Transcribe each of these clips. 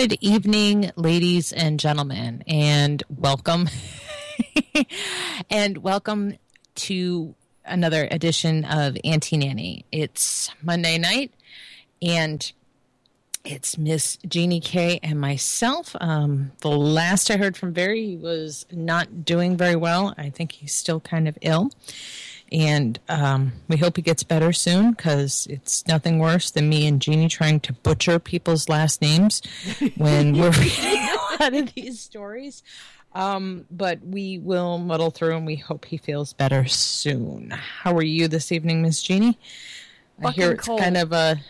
Good evening, ladies and gentlemen, and welcome. and welcome to another edition of Anti-Nanny. It's Monday night, and it's Miss Jeannie K and myself. Um, the last I heard from Barry, he was not doing very well. I think he's still kind of ill. And um, we hope he gets better soon because it's nothing worse than me and Jeannie trying to butcher people's last names when we're reading a lot of these stories. Um, but we will muddle through and we hope he feels better soon. How are you this evening, Miss Jeannie? I hear it's cold. kind of a.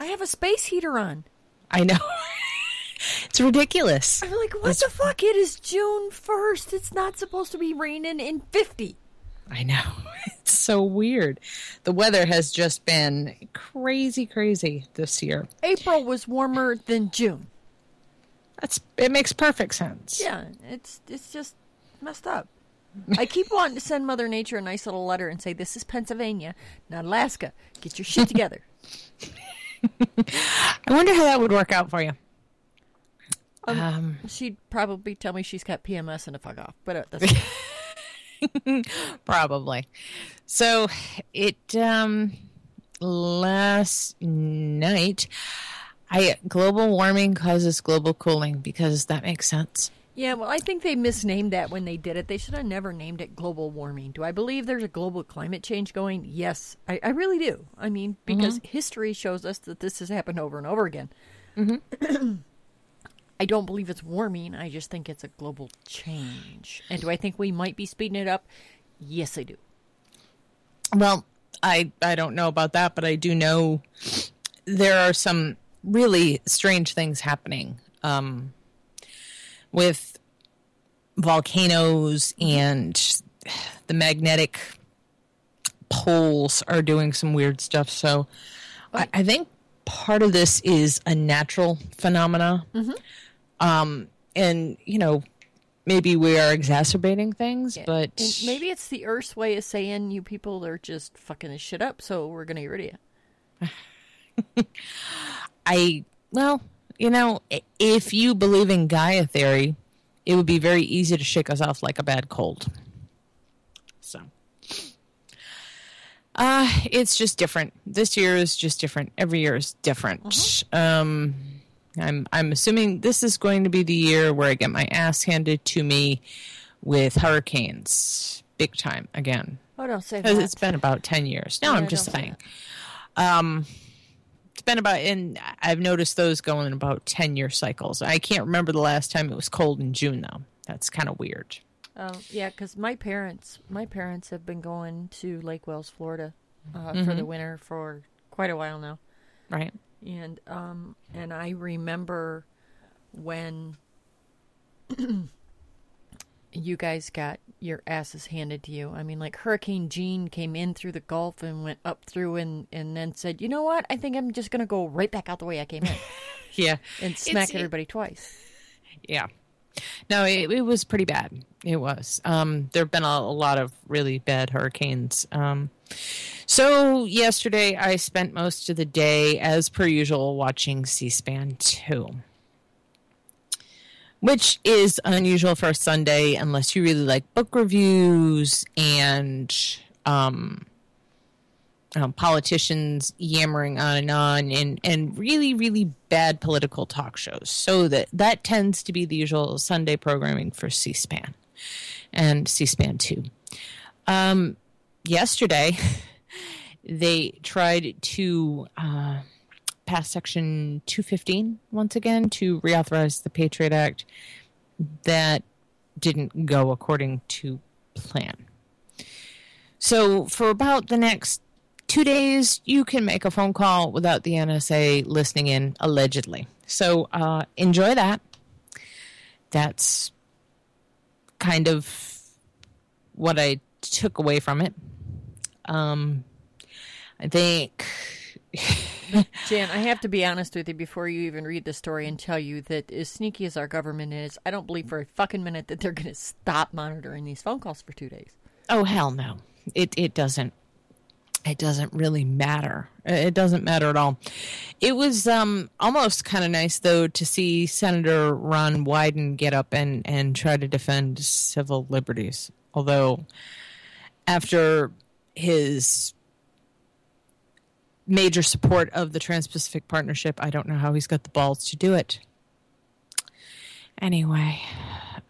I have a space heater on. I know. it's ridiculous. I'm like, what the fuck? It is June 1st. It's not supposed to be raining in 50. I know. It's so weird. The weather has just been crazy, crazy this year. April was warmer than June. That's it makes perfect sense. Yeah, it's it's just messed up. I keep wanting to send Mother Nature a nice little letter and say, this is Pennsylvania, not Alaska. Get your shit together. I wonder how that would work out for you. Um, She'd probably tell me she's got PMS and to fuck off. But uh, that's probably. So it um last night I global warming causes global cooling because that makes sense. Yeah, well, I think they misnamed that when they did it. They should have never named it global warming. Do I believe there's a global climate change going? Yes, I, I really do. I mean, because history shows us that this has happened over and over again. I don't believe it's warming. I just think it's a global change. And do I think we might be speeding it up? Yes, I do. Well, I I don't know about that, but I do know there are some really strange things happening um, with volcanoes and the magnetic poles are doing some weird stuff. So I, I think part of this is a natural phenomena. Um, and you know, maybe we are exacerbating things, but And maybe it's the Earth's way of saying you people are just fucking this shit up, so we're going to get rid of you. I well, you know, if you believe in Gaia theory, it would be very easy to shake us off like a bad cold. So, uh, it's just different. This year is just different. Every year is different. Um, I'm I'm assuming this is going to be the year where I get my ass handed to me with hurricanes, big time again. Oh, don't say that. it's been about 10 years. No, Yeah, I'm just don't say saying. Um, it's been about, and I've noticed those going in about 10 year cycles. I can't remember the last time it was cold in June, though. That's kind of weird. Um, yeah, because my parents, my parents have been going to Lake Wales, Florida, uh, for the winter for quite a while now, Right? And um, and I remember when you guys got your asses handed to you. I mean, like Hurricane Jeanne came in through the Gulf and went up through, and and then said, you know what? I think I'm just gonna go right back out the way I came in Yeah. and smack It's- everybody twice. Yeah. No, it, it was pretty bad. It was. Um, there have been a, a lot of really bad hurricanes. Um, so yesterday, I spent most of the day, as per usual, watching C-SPAN two, which is unusual for a Sunday unless you really like book reviews and um, um, politicians yammering on and on and, and really, really bad political talk shows. So that, that tends to be the usual Sunday programming for C SPAN and C SPAN 2. Um, yesterday, they tried to uh, pass Section 215 once again to reauthorize the Patriot Act. That didn't go according to plan. So, for about the next two days, you can make a phone call without the NSA listening in, allegedly. So uh, enjoy that. That's kind of what I took away from it. Um, I think. Jan, I have to be honest with you before you even read the story and tell you that as sneaky as our government is, I don't believe for a fucking minute that they're going to stop monitoring these phone calls for two days. Oh hell no! It it doesn't it doesn't really matter. It doesn't matter at all. It was um, almost kind of nice, though, to see Senator Ron Wyden get up and, and try to defend civil liberties. Although, after his major support of the Trans Pacific Partnership, I don't know how he's got the balls to do it. Anyway,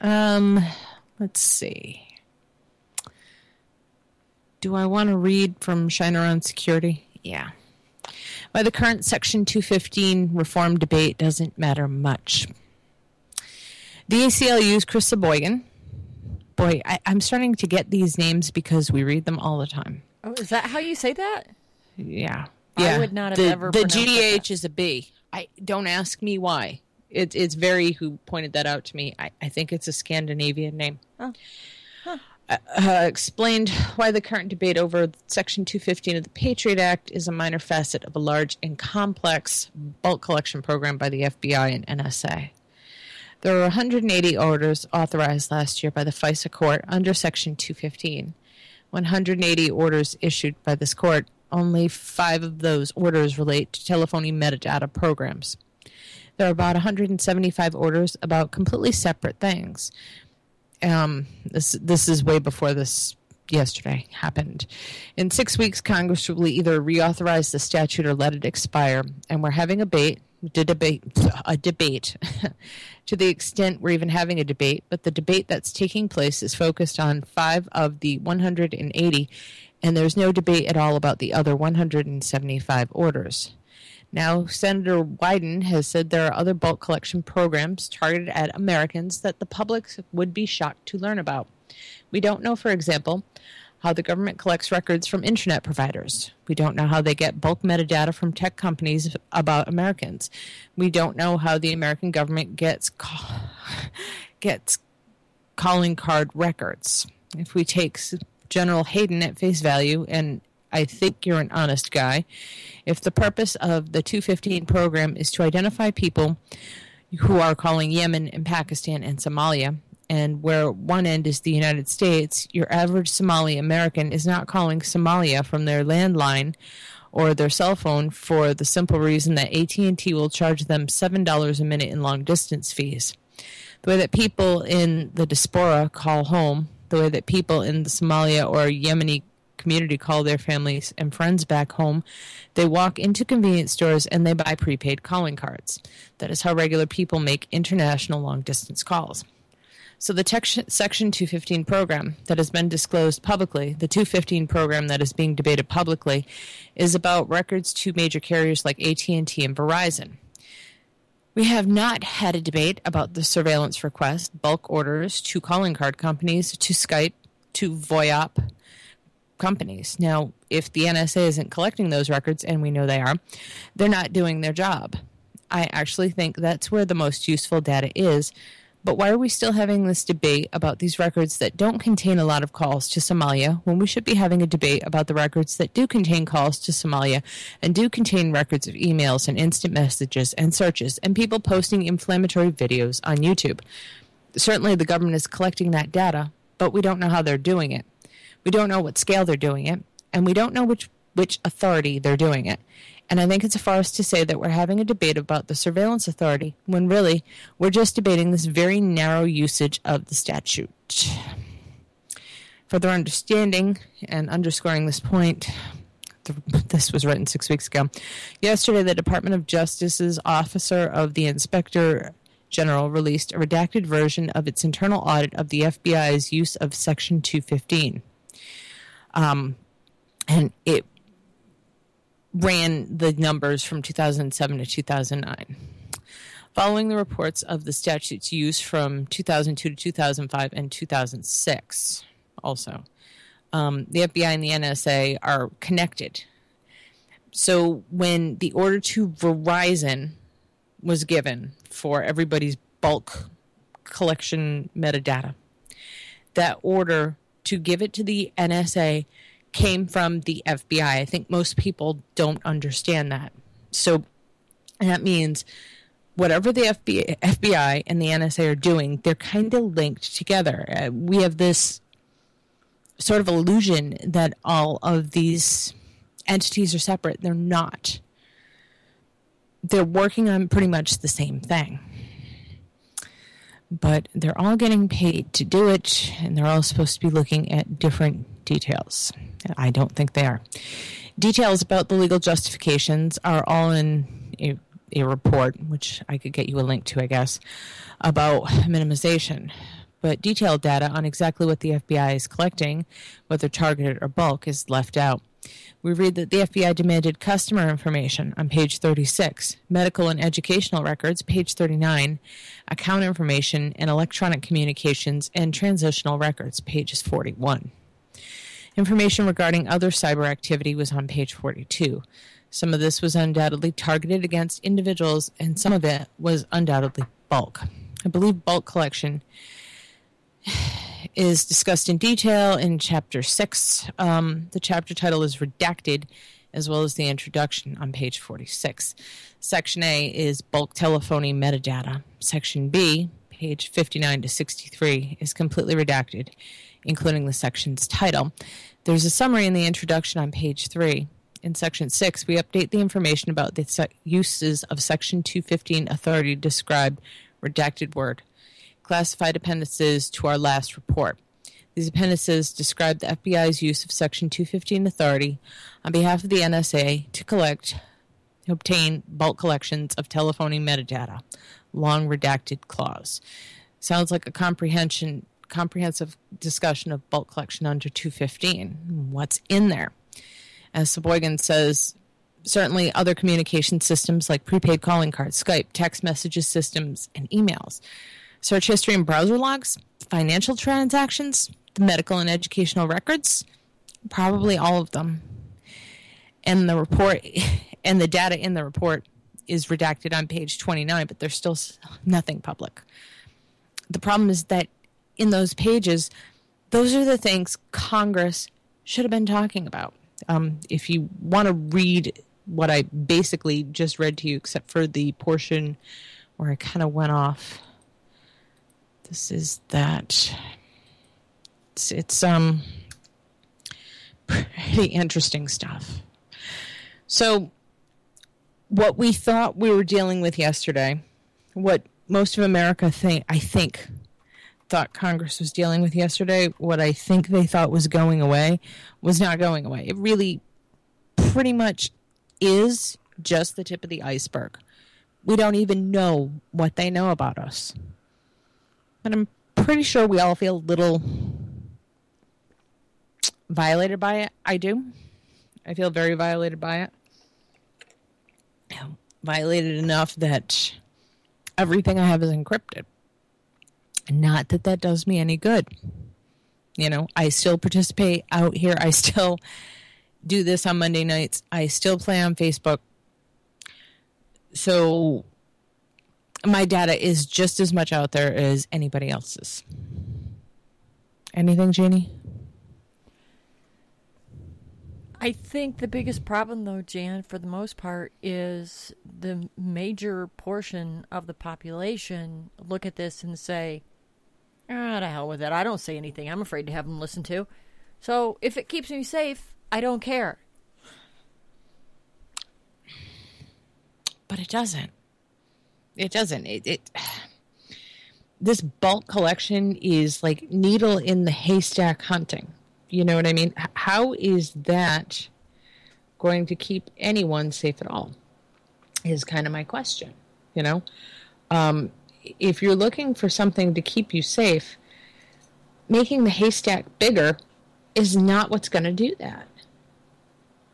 um, let's see do I want to read from Schneier on security? Yeah. By the current Section 215 reform debate doesn't matter much. The ACLU's Chris Soghoian. Boy, I, I'm starting to get these names because we read them all the time. Oh, is that how you say that? Yeah. yeah. I would not have the, ever The GDH that. is a B. I don't ask me why. It, it's very who pointed that out to me. I, I think it's a Scandinavian name. Oh. Uh, explained why the current debate over Section 215 of the Patriot Act is a minor facet of a large and complex bulk collection program by the FBI and NSA. There were 180 orders authorized last year by the FISA court under Section 215. 180 orders issued by this court, only five of those orders relate to telephony metadata programs. There are about 175 orders about completely separate things. Um, this this is way before this yesterday happened. In six weeks, Congress will either reauthorize the statute or let it expire, and we're having a debate. debate a debate to the extent we're even having a debate, but the debate that's taking place is focused on five of the 180, and there's no debate at all about the other 175 orders. Now, Senator Wyden has said there are other bulk collection programs targeted at Americans that the public would be shocked to learn about. We don't know, for example, how the government collects records from internet providers. We don't know how they get bulk metadata from tech companies about Americans. We don't know how the American government gets ca- gets calling card records. If we take General Hayden at face value, and I think you're an honest guy, if the purpose of the 215 program is to identify people who are calling Yemen and Pakistan and Somalia, and where one end is the United States, your average Somali American is not calling Somalia from their landline or their cell phone for the simple reason that AT&T will charge them $7 a minute in long distance fees. The way that people in the diaspora call home, the way that people in the Somalia or Yemeni community call their families and friends back home, they walk into convenience stores and they buy prepaid calling cards. That is how regular people make international long distance calls. So the tech Section 215 program that has been disclosed publicly, the 215 program that is being debated publicly, is about records to major carriers like AT&T and Verizon. We have not had a debate about the surveillance request, bulk orders to calling card companies, to Skype, to VoIP companies. Now, if the NSA isn't collecting those records, and we know they are, they're not doing their job. I actually think that's where the most useful data is. But why are we still having this debate about these records that don't contain a lot of calls to Somalia when we should be having a debate about the records that do contain calls to Somalia and do contain records of emails and instant messages and searches and people posting inflammatory videos on YouTube? certainly the government is collecting that data, but we don't know how they're doing it. We don't know what scale they're doing it, and we don't know which which authority they're doing it. And I think it's a farce to say that we're having a debate about the surveillance authority when really we're just debating this very narrow usage of the statute. Further understanding and underscoring this point, th- this was written six weeks ago. Yesterday, the Department of Justice's Officer of the Inspector General released a redacted version of its internal audit of the FBI's use of Section 215. Um, and it ran the numbers from 2007 to 2009. Following the reports of the statute's use from 2002 to 2005 and 2006, also, um, the FBI and the NSA are connected. So when the order to Verizon was given for everybody's bulk collection metadata, that order to give it to the NSA came from the FBI. I think most people don't understand that. So that means whatever the FBI, FBI and the NSA are doing, they're kind of linked together. Uh, we have this sort of illusion that all of these entities are separate. They're not. They're working on pretty much the same thing. But they're all getting paid to do it, and they're all supposed to be looking at different details. I don't think they are. Details about the legal justifications are all in a, a report, which I could get you a link to, I guess, about minimization. But detailed data on exactly what the FBI is collecting, whether targeted or bulk, is left out. We read that the FBI demanded customer information on page 36, medical and educational records, page 39, account information and electronic communications, and transitional records, pages 41. Information regarding other cyber activity was on page 42. Some of this was undoubtedly targeted against individuals, and some of it was undoubtedly bulk. I believe bulk collection is discussed in detail in chapter 6. Um, the chapter title is Redacted, as well as the introduction on page 46. Section A is bulk telephony metadata. Section B, page 59 to 63, is completely redacted, including the section's title. There's a summary in the introduction on page 3. In section 6, we update the information about the uses of section 215 authority described redacted word classified appendices to our last report. These appendices describe the FBI's use of Section 215 authority on behalf of the NSA to collect, obtain bulk collections of telephony metadata, long redacted clause. Sounds like a comprehension, comprehensive discussion of bulk collection under 215. What's in there? As Sheboygan says, certainly other communication systems like prepaid calling cards, Skype, text messages systems, and emails search history and browser logs, financial transactions, the medical and educational records, probably all of them. And the report and the data in the report is redacted on page 29, but there's still nothing public. The problem is that in those pages, those are the things Congress should have been talking about. Um, if you want to read what I basically just read to you, except for the portion where I kind of went off this is that. It's, it's um pretty interesting stuff. So, what we thought we were dealing with yesterday, what most of America think I think thought Congress was dealing with yesterday, what I think they thought was going away, was not going away. It really pretty much is just the tip of the iceberg. We don't even know what they know about us. But I'm pretty sure we all feel a little violated by it. I do. I feel very violated by it. Violated enough that everything I have is encrypted. Not that that does me any good. You know, I still participate out here. I still do this on Monday nights. I still play on Facebook. So my data is just as much out there as anybody else's. Anything, Janie? I think the biggest problem, though, Jan, for the most part, is the major portion of the population look at this and say, Ah, to hell with it. I don't say anything. I'm afraid to have them listen to. So if it keeps me safe, I don't care. but it doesn't. It doesn't. It, it this bulk collection is like needle in the haystack hunting. You know what I mean? How is that going to keep anyone safe at all? Is kind of my question. You know, um, if you're looking for something to keep you safe, making the haystack bigger is not what's going to do that.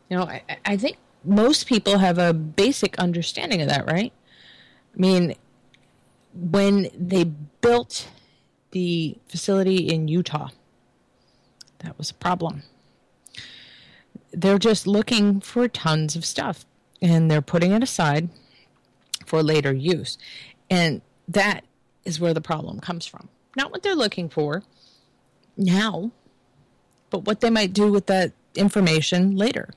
You know, I, I think most people have a basic understanding of that, right? I mean, when they built the facility in Utah, that was a problem. They're just looking for tons of stuff and they're putting it aside for later use. And that is where the problem comes from. Not what they're looking for now, but what they might do with that information later.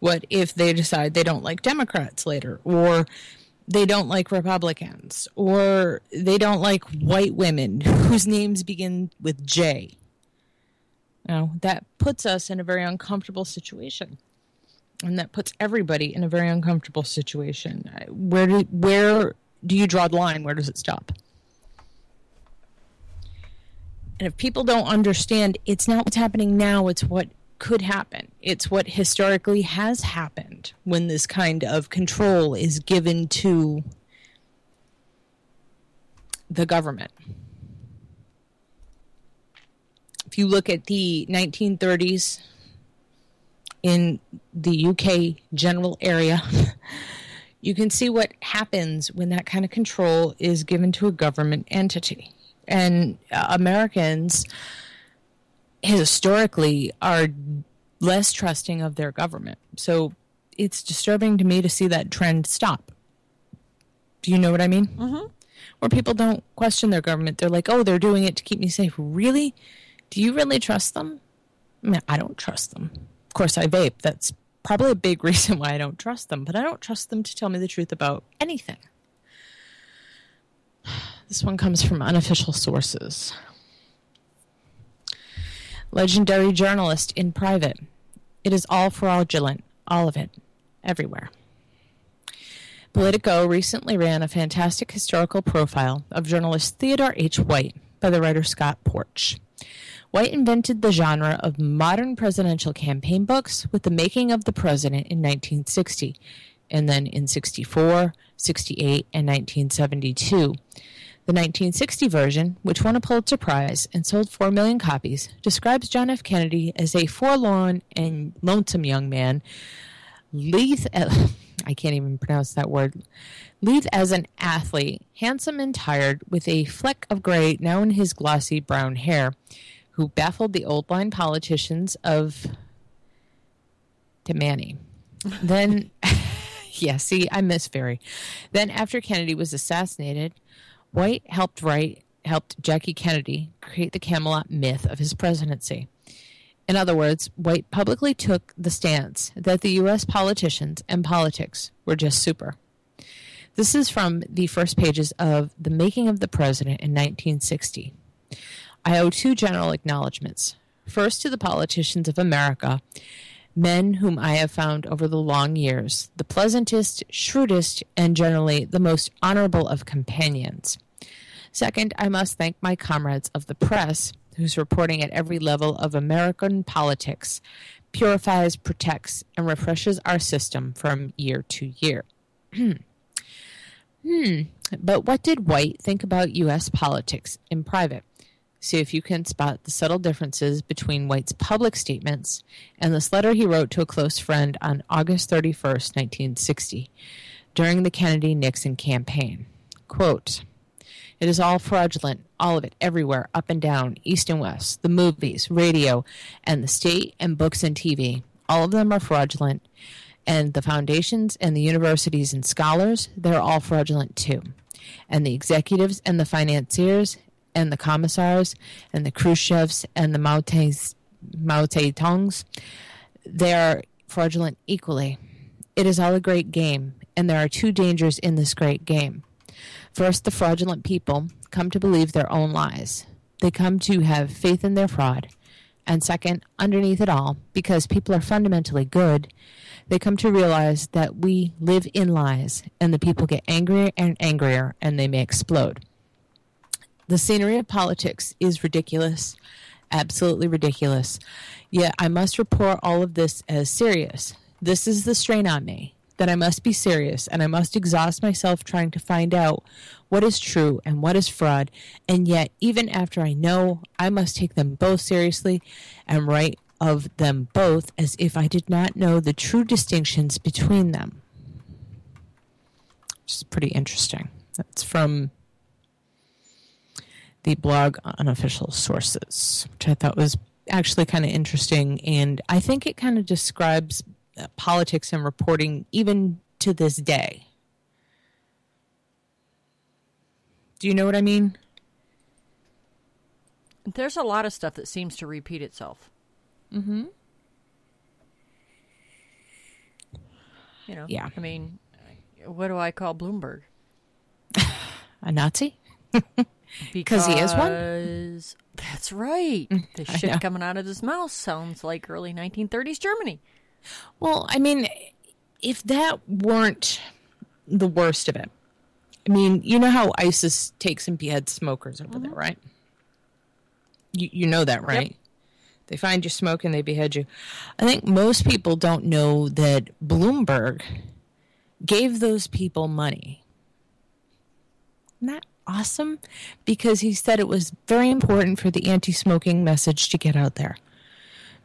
What if they decide they don't like Democrats later, or they don't like Republicans, or they don't like white women whose names begin with J? Know, that puts us in a very uncomfortable situation. And that puts everybody in a very uncomfortable situation. Uh, where do where do you draw the line? Where does it stop? And if people don't understand, it's not what's happening now, it's what could happen. It's what historically has happened when this kind of control is given to the government. If you look at the 1930s in the UK general area, you can see what happens when that kind of control is given to a government entity. And uh, Americans historically are less trusting of their government. So it's disturbing to me to see that trend stop. Do you know what I mean? Mm-hmm. Where people don't question their government. They're like, oh, they're doing it to keep me safe. Really? Do you really trust them? I mean, I don't trust them. Of course, I vape. That's probably a big reason why I don't trust them, but I don't trust them to tell me the truth about anything. This one comes from unofficial sources. Legendary journalist in private. It is all fraudulent, all of it, everywhere. Politico recently ran a fantastic historical profile of journalist Theodore H. White by the writer Scott Porch. White invented the genre of modern presidential campaign books with the making of the president in 1960, and then in 64, 68, and 1972. The 1960 version, which won a Pulitzer Prize and sold 4 million copies, describes John F. Kennedy as a forlorn and lonesome young man, lithe, I can't even pronounce that word, lithe as an athlete, handsome and tired, with a fleck of gray now in his glossy brown hair, who baffled the old line politicians of Tammany. Then, yeah, see, I miss Barry. Then, after Kennedy was assassinated, White helped write, helped Jackie Kennedy create the Camelot myth of his presidency. In other words, White publicly took the stance that the U.S. politicians and politics were just super. This is from the first pages of The Making of the President in 1960. I owe two general acknowledgments. First, to the politicians of America, men whom I have found over the long years the pleasantest, shrewdest, and generally the most honorable of companions. Second, I must thank my comrades of the press, whose reporting at every level of American politics purifies, protects, and refreshes our system from year to year. hmm. But what did White think about U.S. politics in private? See if you can spot the subtle differences between White's public statements and this letter he wrote to a close friend on August 31st, 1960, during the Kennedy Nixon campaign. Quote, it is all fraudulent, all of it, everywhere, up and down, east and west, the movies, radio, and the state and books and TV. All of them are fraudulent. And the foundations and the universities and scholars, they're all fraudulent too. And the executives and the financiers and the commissars and the Khrushchevs and the Mao, Tse, Mao they are fraudulent equally. It is all a great game, and there are two dangers in this great game. First, the fraudulent people come to believe their own lies. they come to have faith in their fraud. And second, underneath it all, because people are fundamentally good, they come to realize that we live in lies and the people get angrier and angrier and they may explode. The scenery of politics is ridiculous, absolutely ridiculous. Yet I must report all of this as serious. This is the strain on me that I must be serious and I must exhaust myself trying to find out what is true and what is fraud. And yet, even after I know, I must take them both seriously and write of them both as if I did not know the true distinctions between them. Which is pretty interesting. That's from the blog Unofficial Sources, which I thought was actually kind of interesting. And I think it kind of describes uh, politics and reporting even to this day. Do you know what I mean? There's a lot of stuff that seems to repeat itself. Mm-hmm. You know, Yeah. I mean, what do I call Bloomberg? A Nazi? Because he is one? That's right. Mm, the shit coming out of his mouth sounds like early 1930s Germany. Well, I mean, if that weren't the worst of it, I mean, you know how ISIS takes and beheads smokers over there, mm-hmm. right? You, you know that, right? They find you smoking, they behead you. I think most people don't know that Bloomberg gave those people money. That awesome? Because he said it was very important for the anti smoking message to get out there.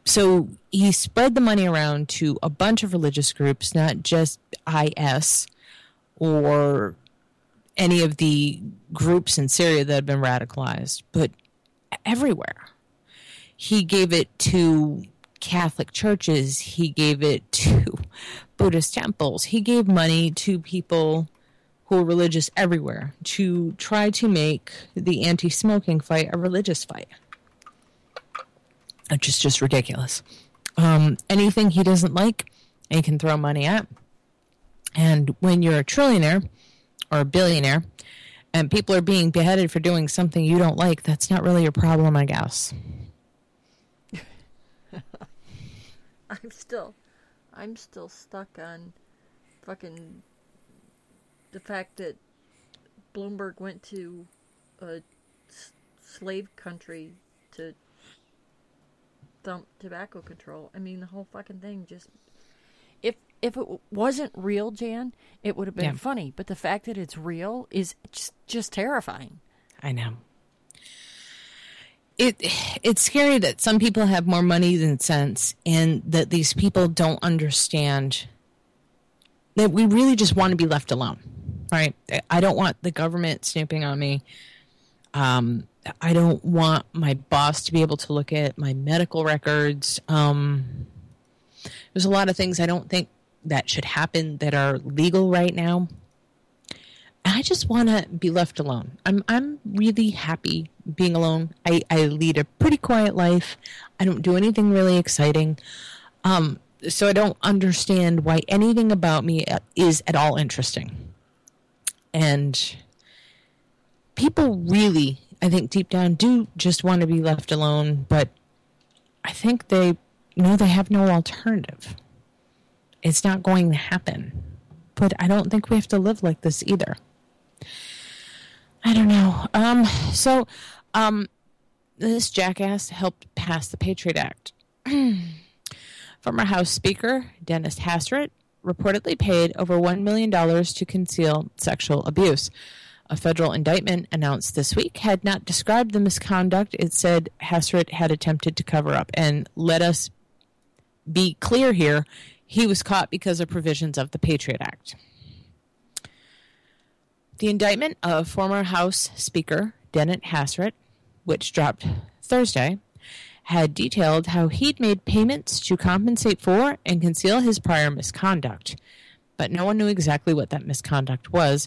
So he spread the money around to a bunch of religious groups, not just IS or any of the groups in Syria that have been radicalized, but everywhere. He gave it to Catholic churches, he gave it to Buddhist temples, he gave money to people who are religious everywhere to try to make the anti smoking fight a religious fight which is just ridiculous. Um, anything he doesn't like, he can throw money at. And when you're a trillionaire or a billionaire, and people are being beheaded for doing something you don't like, that's not really your problem, I guess. I'm still, I'm still stuck on fucking the fact that Bloomberg went to a s- slave country to dump tobacco control. I mean, the whole fucking thing just. If if it w- wasn't real, Jan, it would have been Yeah. funny. But the fact that it's real is just just terrifying. I know. It it's scary that some people have more money than sense and that these people don't understand that we really just want to be left alone. Right? I don't want the government snooping on me. Um I don't want my boss to be able to look at my medical records. Um there's a lot of things I don't think that should happen that are legal right now. I just want to be left alone. I'm I'm really happy being alone. I, I lead a pretty quiet life. I don't do anything really exciting. Um, so I don't understand why anything about me is at all interesting. And people really, I think deep down, do just want to be left alone, but I think they know they have no alternative. It's not going to happen. But I don't think we have to live like this either. I don't know. Um, so, um, this jackass helped pass the Patriot Act. Former House Speaker Dennis Hastert reportedly paid over $1 million to conceal sexual abuse. A federal indictment announced this week had not described the misconduct it said Hastert had attempted to cover up. And let us be clear here he was caught because of provisions of the Patriot Act. The indictment of former House Speaker Dennis Hastert, which dropped Thursday, had detailed how he'd made payments to compensate for and conceal his prior misconduct. But no one knew exactly what that misconduct was.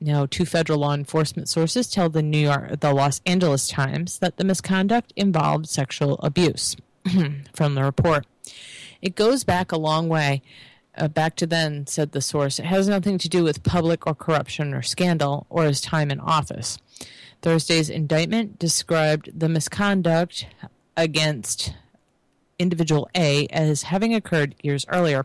Now, two federal law enforcement sources tell the New York, the Los Angeles Times that the misconduct involved sexual abuse. From the report, it goes back a long way. Uh, back to then, said the source. It has nothing to do with public or corruption or scandal or his time in office. Thursday's indictment described the misconduct against individual A as having occurred years earlier.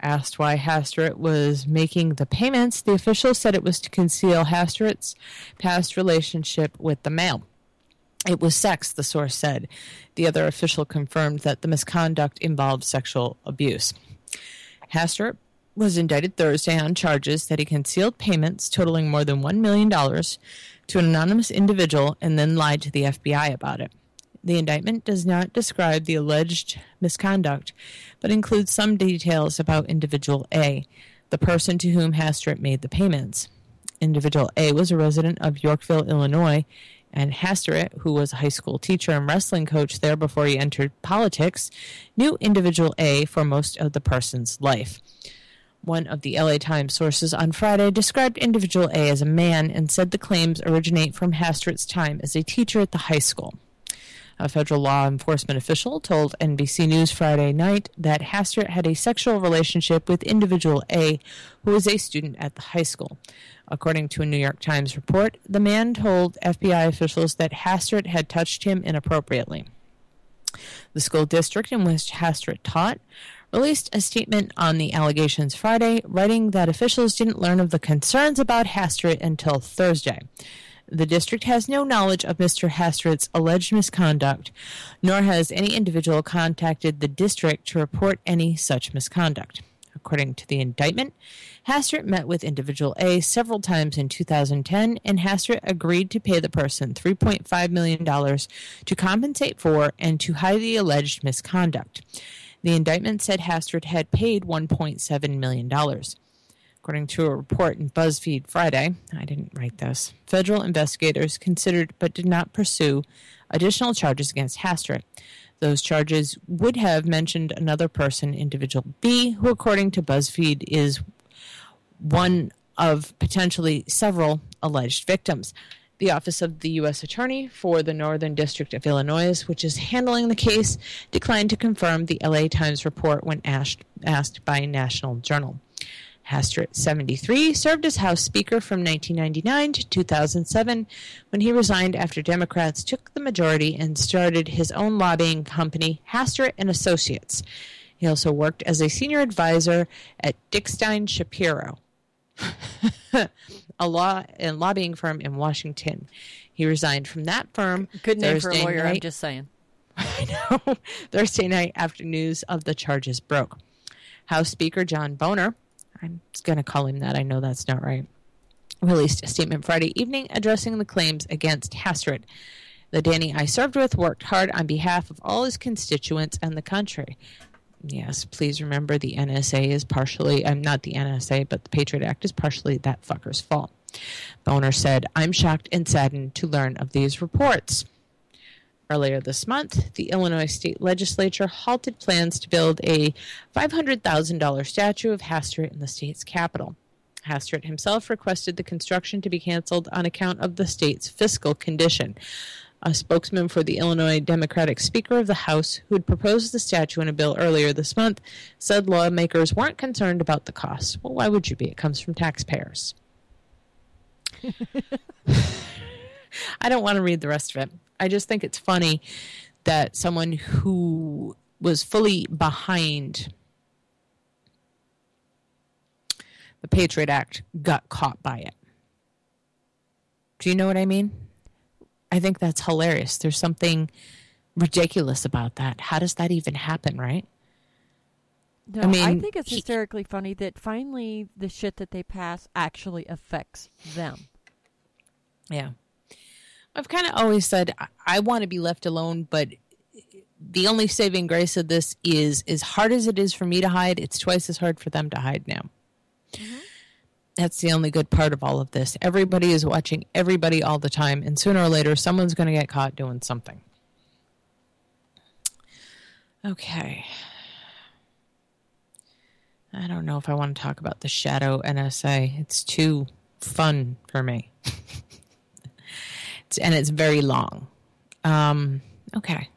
Asked why Hastert was making the payments, the official said it was to conceal Hastert's past relationship with the male. It was sex, the source said. The other official confirmed that the misconduct involved sexual abuse. Hastert was indicted Thursday on charges that he concealed payments totaling more than $1 million to an anonymous individual and then lied to the FBI about it. The indictment does not describe the alleged misconduct, but includes some details about individual A, the person to whom Hastert made the payments. Individual A was a resident of Yorkville, Illinois, and Hastert, who was a high school teacher and wrestling coach there before he entered politics, knew individual A for most of the person's life. One of the LA Times sources on Friday described individual A as a man and said the claims originate from Hastert's time as a teacher at the high school. A federal law enforcement official told NBC News Friday night that Hastert had a sexual relationship with individual A, who was a student at the high school. According to a New York Times report, the man told FBI officials that Hastert had touched him inappropriately. The school district in which Hastert taught released a statement on the allegations Friday, writing that officials didn't learn of the concerns about Hastert until Thursday. The district has no knowledge of Mr. Hastert's alleged misconduct, nor has any individual contacted the district to report any such misconduct. According to the indictment, Hastert met with individual A several times in 2010, and Hastert agreed to pay the person $3.5 million to compensate for and to hide the alleged misconduct. The indictment said Hastert had paid $1.7 million. According to a report in BuzzFeed Friday, I didn't write this, federal investigators considered but did not pursue additional charges against Hastert. Those charges would have mentioned another person, individual B, who, according to BuzzFeed, is one of potentially several alleged victims. The Office of the U.S. Attorney for the Northern District of Illinois, which is handling the case, declined to confirm the LA Times report when asked, asked by National Journal. Hastert, 73, served as House Speaker from 1999 to 2007 when he resigned after Democrats took the majority and started his own lobbying company, Hastert and Associates. He also worked as a senior advisor at Dickstein Shapiro, a law and lobbying firm in Washington. He resigned from that firm. Good name for a Thursday lawyer, I'm just saying. I know. Thursday night after news of the charges broke. House Speaker John Boner, I'm going to call him that, I know that's not right, released a statement Friday evening addressing the claims against Hastert. The Denny I served with worked hard on behalf of all his constituents and the country. Yes, please remember the NSA is partially, I'm not the NSA, but the Patriot Act is partially that fucker's fault. Boner said, I'm shocked and saddened to learn of these reports. Earlier this month, the Illinois state legislature halted plans to build a $500,000 statue of Hastert in the state's capital. Hastert himself requested the construction to be canceled on account of the state's fiscal condition. A spokesman for the Illinois Democratic Speaker of the House, who had proposed the statue in a bill earlier this month, said lawmakers weren't concerned about the cost. Well, why would you be? It comes from taxpayers. I don't want to read the rest of it. I just think it's funny that someone who was fully behind the Patriot Act got caught by it. Do you know what I mean? I think that's hilarious. There's something ridiculous about that. How does that even happen, right? No, I mean, I, think it's he- hysterically funny that finally the shit that they pass actually affects them. Yeah. I've kind of always said I, I want to be left alone, but the only saving grace of this is as hard as it is for me to hide, it's twice as hard for them to hide now. Mm-hmm. That's the only good part of all of this. Everybody is watching everybody all the time, and sooner or later, someone's going to get caught doing something. Okay. I don't know if I want to talk about the shadow NSA. It's too fun for me. And it's very long. Um, okay.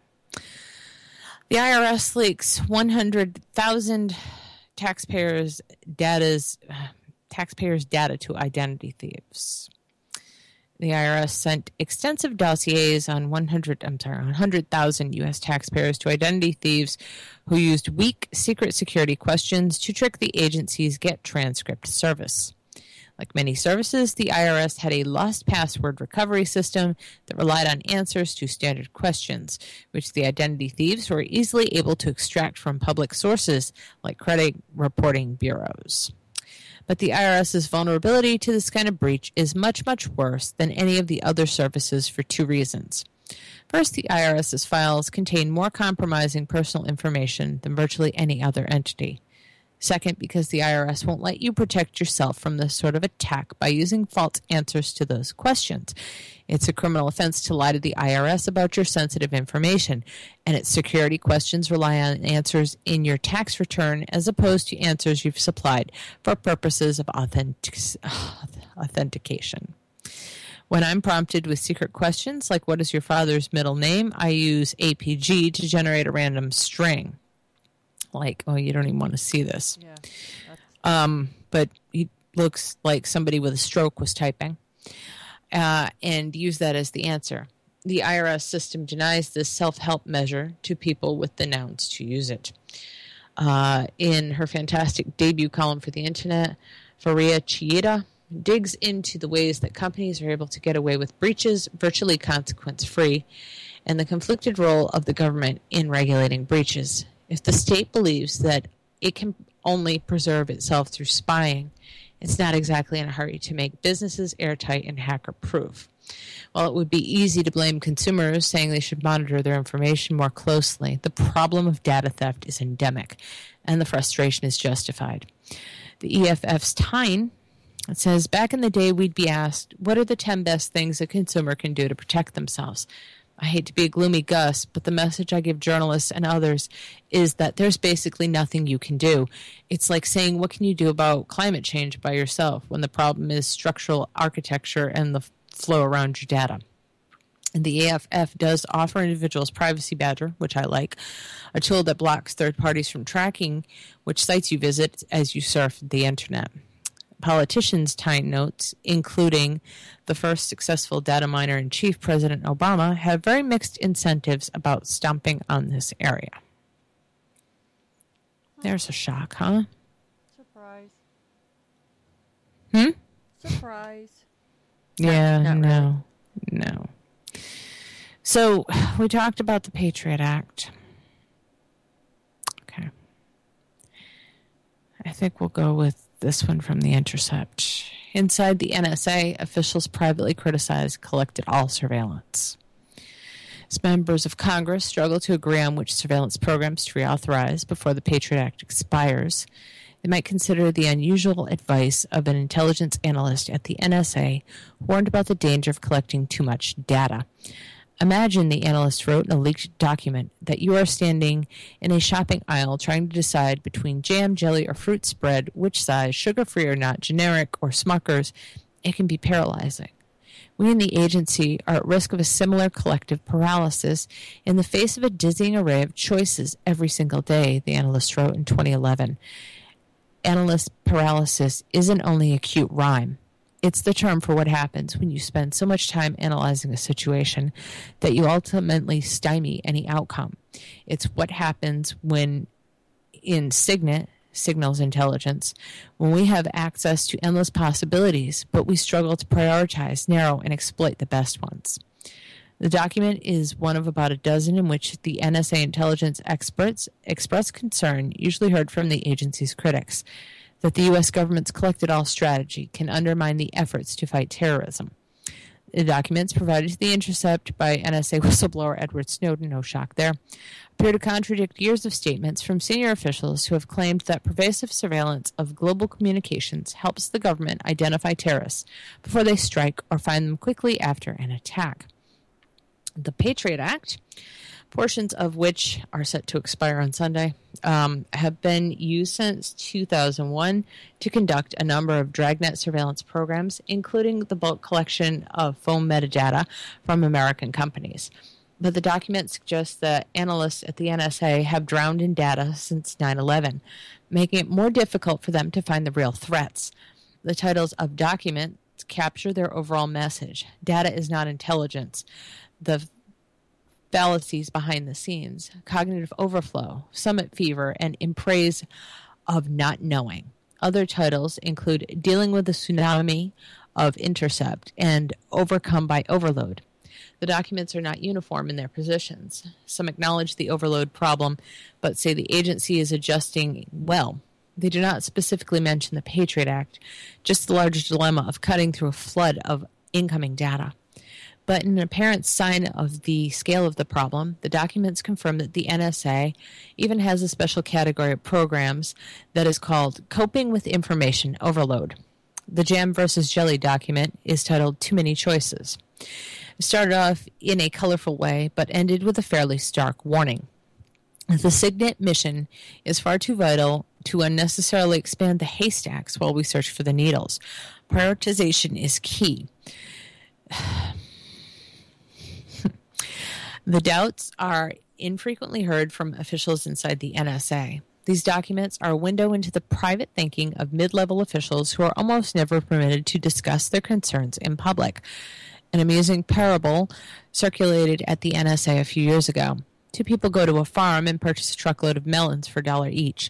The IRS leaks 100,000 taxpayers' data's taxpayers' data to identity thieves. The IRS sent extensive dossiers on 100, I'm sorry, 100,000 U.S. taxpayers to identity thieves who used weak secret security questions to trick the agency's Get Transcript service. Like many services, the IRS had a lost password recovery system that relied on answers to standard questions, which the identity thieves were easily able to extract from public sources like credit reporting bureaus. But the IRS's vulnerability to this kind of breach is much, much worse than any of the other services for two reasons. First, the IRS's files contain more compromising personal information than virtually any other entity. Second, because the IRS won't let you protect yourself from this sort of attack by using false answers to those questions. It's a criminal offense to lie to the IRS about your sensitive information, and its security questions rely on answers in your tax return as opposed to answers you've supplied for purposes of authentic- authentication. When I'm prompted with secret questions like what is your father's middle name, I use APG to generate a random string like, oh, you don't even want to see this. Yeah. Um, but he looks like somebody with a stroke was typing, uh, and use that as the answer. The IRS system denies this self help measure to people with the nouns to use it. Uh, in her fantastic debut column for the internet, Faria Chieda digs into the ways that companies are able to get away with breaches virtually consequence free and the conflicted role of the government in regulating breaches. If the state believes that it can only preserve itself through spying, it's not exactly in a hurry to make businesses airtight and hacker proof. While it would be easy to blame consumers saying they should monitor their information more closely, the problem of data theft is endemic, and the frustration is justified. The EFF's Tyne says, Back in the day, we'd be asked, What are the 10 best things a consumer can do to protect themselves? I hate to be a gloomy Gus, but the message I give journalists and others is that there's basically nothing you can do. It's like saying, what can you do about climate change by yourself when the problem is structural architecture and the flow around your data? And the EFF does offer individuals Privacy Badger, which I like, a tool that blocks third parties from tracking which sites you visit as you surf the internet politicians' Tyne notes, including the first successful data miner in chief, President Obama, have very mixed incentives about stomping on this area. There's a shock, huh? Surprise. Hmm? Surprise. Yeah, not no, no. So we talked about the Patriot Act. Okay. I think we'll go with this one from The Intercept. Inside the NSA, officials privately criticized collected all surveillance. As members of Congress struggle to agree on which surveillance programs to reauthorize before the Patriot Act expires, they might consider the unusual advice of an intelligence analyst at the NSA warned about the danger of collecting too much data. Imagine, the analyst wrote in a leaked document, that you are standing in a shopping aisle trying to decide between jam, jelly, or fruit spread, which size, sugar free or not, generic or Smucker's. It can be paralyzing. We in the agency are at risk of a similar collective paralysis in the face of a dizzying array of choices every single day, the analyst wrote in 2011. Analyst paralysis isn't only a cute rhyme. It's the term for what happens when you spend so much time analyzing a situation that you ultimately stymie any outcome. It's what happens when, in SIGINT, signals intelligence, when we have access to endless possibilities, but we struggle to prioritize, narrow, and exploit the best ones. The document is one of about a dozen in which the NSA intelligence experts express concern, usually heard from the agency's critics, that the U.S. government's collected all strategy can undermine the efforts to fight terrorism. The documents provided to The Intercept by NSA whistleblower Edward Snowden, no shock there, appear to contradict years of statements from senior officials who have claimed that pervasive surveillance of global communications helps the government identify terrorists before they strike or find them quickly after an attack. The Patriot Act portions of which are set to expire on Sunday, um, have been used since 2001 to conduct a number of dragnet surveillance programs, including the bulk collection of phone metadata from American companies. But the document suggests that analysts at the NSA have drowned in data since 9 11, making it more difficult for them to find the real threats. The titles of documents capture their overall message. Data is not intelligence. The fallacies behind the scenes, cognitive overflow, summit fever, and in praise of not knowing. Other titles include Dealing with the Tsunami of Intercept and Overcome by Overload. The documents are not uniform in their positions. Some acknowledge the overload problem, but say the agency is adjusting well. They do not specifically mention the Patriot Act, just the larger dilemma of cutting through a flood of incoming data. But in an apparent sign of the scale of the problem, the documents confirm that the NSA even has a special category of programs that is called Coping with Information Overload. The Jam versus Jelly document is titled Too Many Choices. It started off in a colorful way, but ended with a fairly stark warning. The SIGINT mission is far too vital to unnecessarily expand the haystacks while we search for the needles. Prioritization is key. the doubts are infrequently heard from officials inside the NSA. These documents are a window into the private thinking of mid level officials who are almost never permitted to discuss their concerns in public. An amusing parable circulated at the NSA a few years ago. Two people go to a farm and purchase a truckload of melons for a dollar each.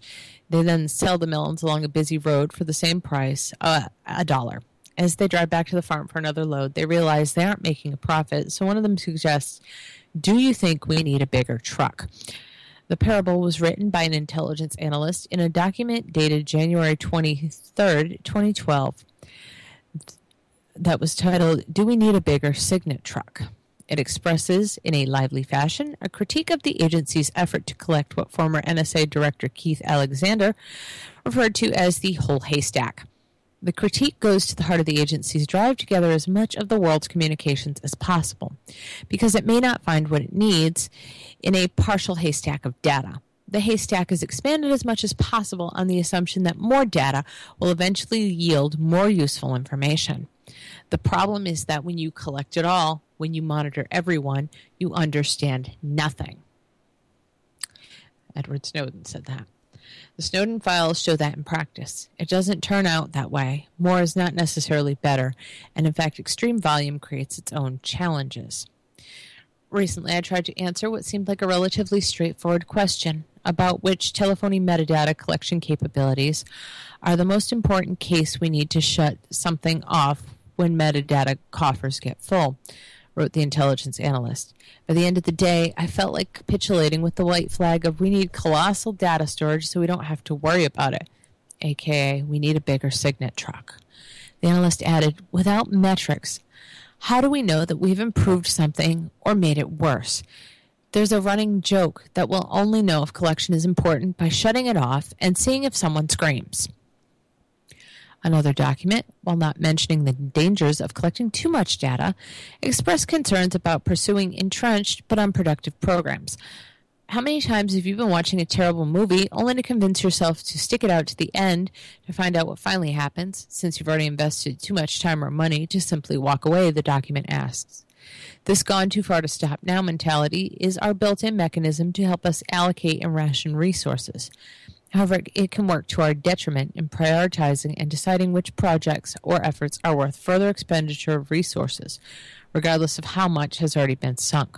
They then sell the melons along a busy road for the same price, uh, a dollar. As they drive back to the farm for another load, they realize they aren't making a profit, so one of them suggests, Do you think we need a bigger truck? The parable was written by an intelligence analyst in a document dated January 23rd, 2012, that was titled, Do We Need a Bigger SIGINT Truck? It expresses, in a lively fashion, a critique of the agency's effort to collect what former NSA Director Keith Alexander referred to as the whole haystack. The critique goes to the heart of the agency's drive to gather as much of the world's communications as possible, because it may not find what it needs in a partial haystack of data. The haystack is expanded as much as possible on the assumption that more data will eventually yield more useful information. The problem is that when you collect it all, when you monitor everyone, you understand nothing. Edward Snowden said that. The Snowden files show that in practice. It doesn't turn out that way. More is not necessarily better, and in fact, extreme volume creates its own challenges. Recently, I tried to answer what seemed like a relatively straightforward question about which telephony metadata collection capabilities are the most important case we need to shut something off when metadata coffers get full wrote the intelligence analyst. By the end of the day, I felt like capitulating with the white flag of we need colossal data storage so we don't have to worry about it, aka we need a bigger SIGINT truck. The analyst added, without metrics, how do we know that we've improved something or made it worse? There's a running joke that we'll only know if collection is important by shutting it off and seeing if someone screams. Another document, while not mentioning the dangers of collecting too much data, expressed concerns about pursuing entrenched but unproductive programs. How many times have you been watching a terrible movie only to convince yourself to stick it out to the end to find out what finally happens, since you've already invested too much time or money to simply walk away? The document asks. This gone too far to stop now mentality is our built in mechanism to help us allocate and ration resources. However, it can work to our detriment in prioritizing and deciding which projects or efforts are worth further expenditure of resources, regardless of how much has already been sunk.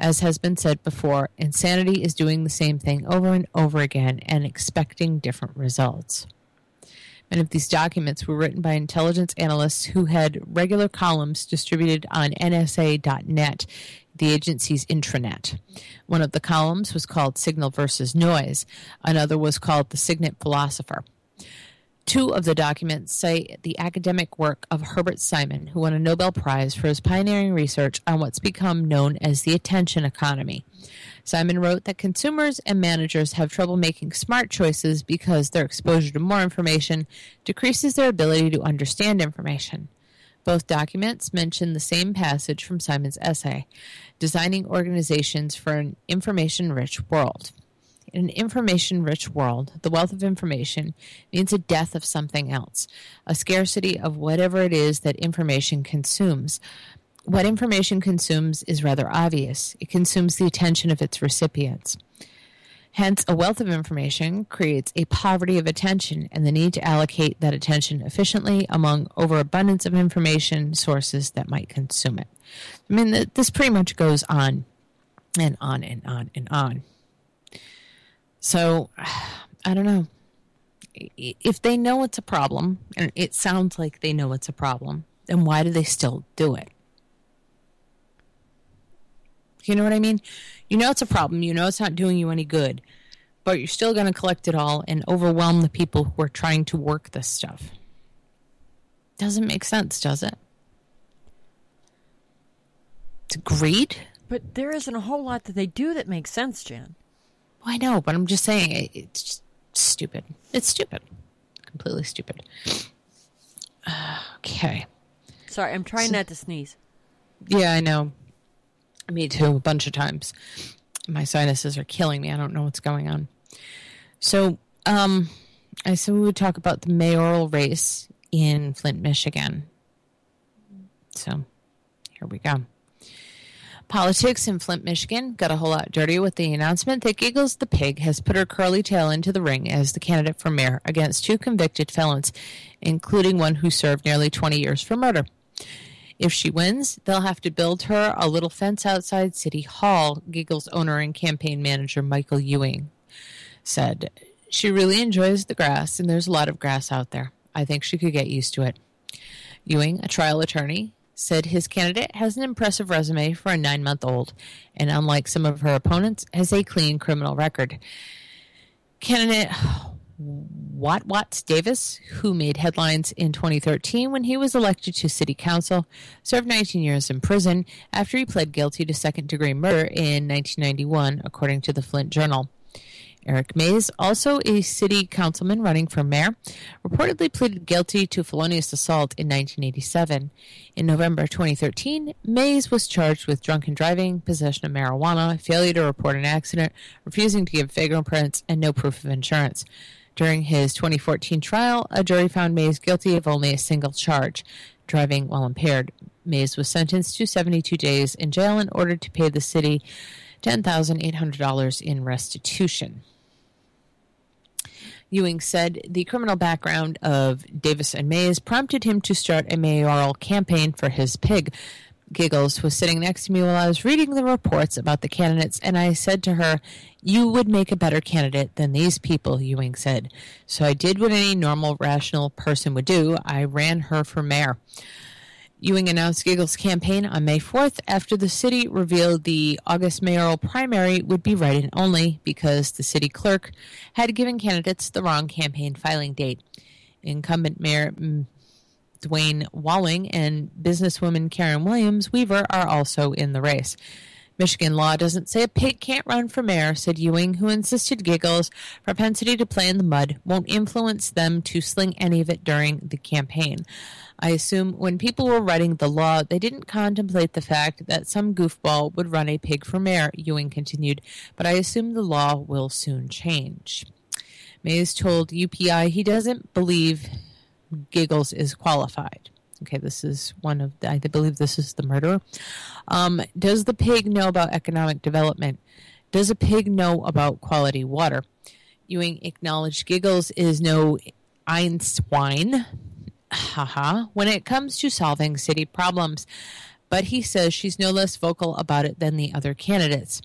As has been said before, insanity is doing the same thing over and over again and expecting different results. Many of these documents were written by intelligence analysts who had regular columns distributed on NSANet the agency's intranet. One of the columns was called Signal versus Noise, another was called The SIGINT Philosopher. Two of the documents cite the academic work of Herbert Simon, who won a Nobel Prize for his pioneering research on what's become known as the attention economy. Simon wrote that consumers and managers have trouble making smart choices because their exposure to more information decreases their ability to understand information. Both documents mention the same passage from Simon's essay, Designing Organizations for an Information Rich World. In an information rich world, the wealth of information means a death of something else, a scarcity of whatever it is that information consumes. What information consumes is rather obvious it consumes the attention of its recipients. Hence, a wealth of information creates a poverty of attention and the need to allocate that attention efficiently among overabundance of information sources that might consume it. I mean, this pretty much goes on and on and on and on. So, I don't know. If they know it's a problem, and it sounds like they know it's a problem, then why do they still do it? You know what I mean? You know it's a problem. You know it's not doing you any good, but you're still going to collect it all and overwhelm the people who are trying to work this stuff. Doesn't make sense, does it? Greed. But there isn't a whole lot that they do that makes sense, Jan. Well, I know, but I'm just saying it, it's just stupid. It's stupid. Completely stupid. Okay. Sorry, I'm trying not to sneeze. Yeah, I know. Me too, a bunch of times. My sinuses are killing me. I don't know what's going on. So, um, I said we would talk about the mayoral race in Flint, Michigan. So, here we go. Politics in Flint, Michigan got a whole lot dirtier with the announcement that Giggles the pig has put her curly tail into the ring as the candidate for mayor against two convicted felons, including one who served nearly 20 years for murder. If she wins, they'll have to build her a little fence outside City Hall, Giggles owner and campaign manager Michael Ewing said. She really enjoys the grass, and there's a lot of grass out there. I think she could get used to it. Ewing, a trial attorney, said his candidate has an impressive resume for a nine month old, and unlike some of her opponents, has a clean criminal record. Candidate Wantwaz Davis, who made headlines in 2013 when he was elected to city council, served 19 years in prison after he pled guilty to second degree murder in 1991, according to the Flint Journal. Eric Mays, also a city councilman running for mayor, reportedly pleaded guilty to felonious assault in 1987. In November 2013, Mays was charged with drunken driving, possession of marijuana, failure to report an accident, refusing to give fingerprints, and no proof of insurance. During his 2014 trial, a jury found Mays guilty of only a single charge, driving while impaired. Mays was sentenced to 72 days in jail and ordered to pay the city $10,800 in restitution. Ewing said the criminal background of Davis and Mays prompted him to start a mayoral campaign for his pig. Giggles was sitting next to me while I was reading the reports about the candidates, and I said to her, You would make a better candidate than these people, Ewing said. So I did what any normal, rational person would do. I ran her for mayor. Ewing announced Giggles' campaign on May 4th after the city revealed the August mayoral primary would be write in only because the city clerk had given candidates the wrong campaign filing date. Incumbent Mayor Dayne Walling and businesswoman Karen Williams Weaver are also in the race. Michigan law doesn't say a pig can't run for mayor, said Ewing, who insisted Giggles' propensity to play in the mud won't influence them to sling any of it during the campaign. I assume when people were writing the law, they didn't contemplate the fact that some goofball would run a pig for mayor, Ewing continued, but I assume the law will soon change. Mays told UPI he doesn't believe Giggles is qualified. Okay, this is one of the, I believe this is the murderer. Um, does the pig know about economic development? Does a pig know about quality water? Ewing acknowledged Giggles is no Einstein, haha, when it comes to solving city problems, but he says she's no less vocal about it than the other candidates.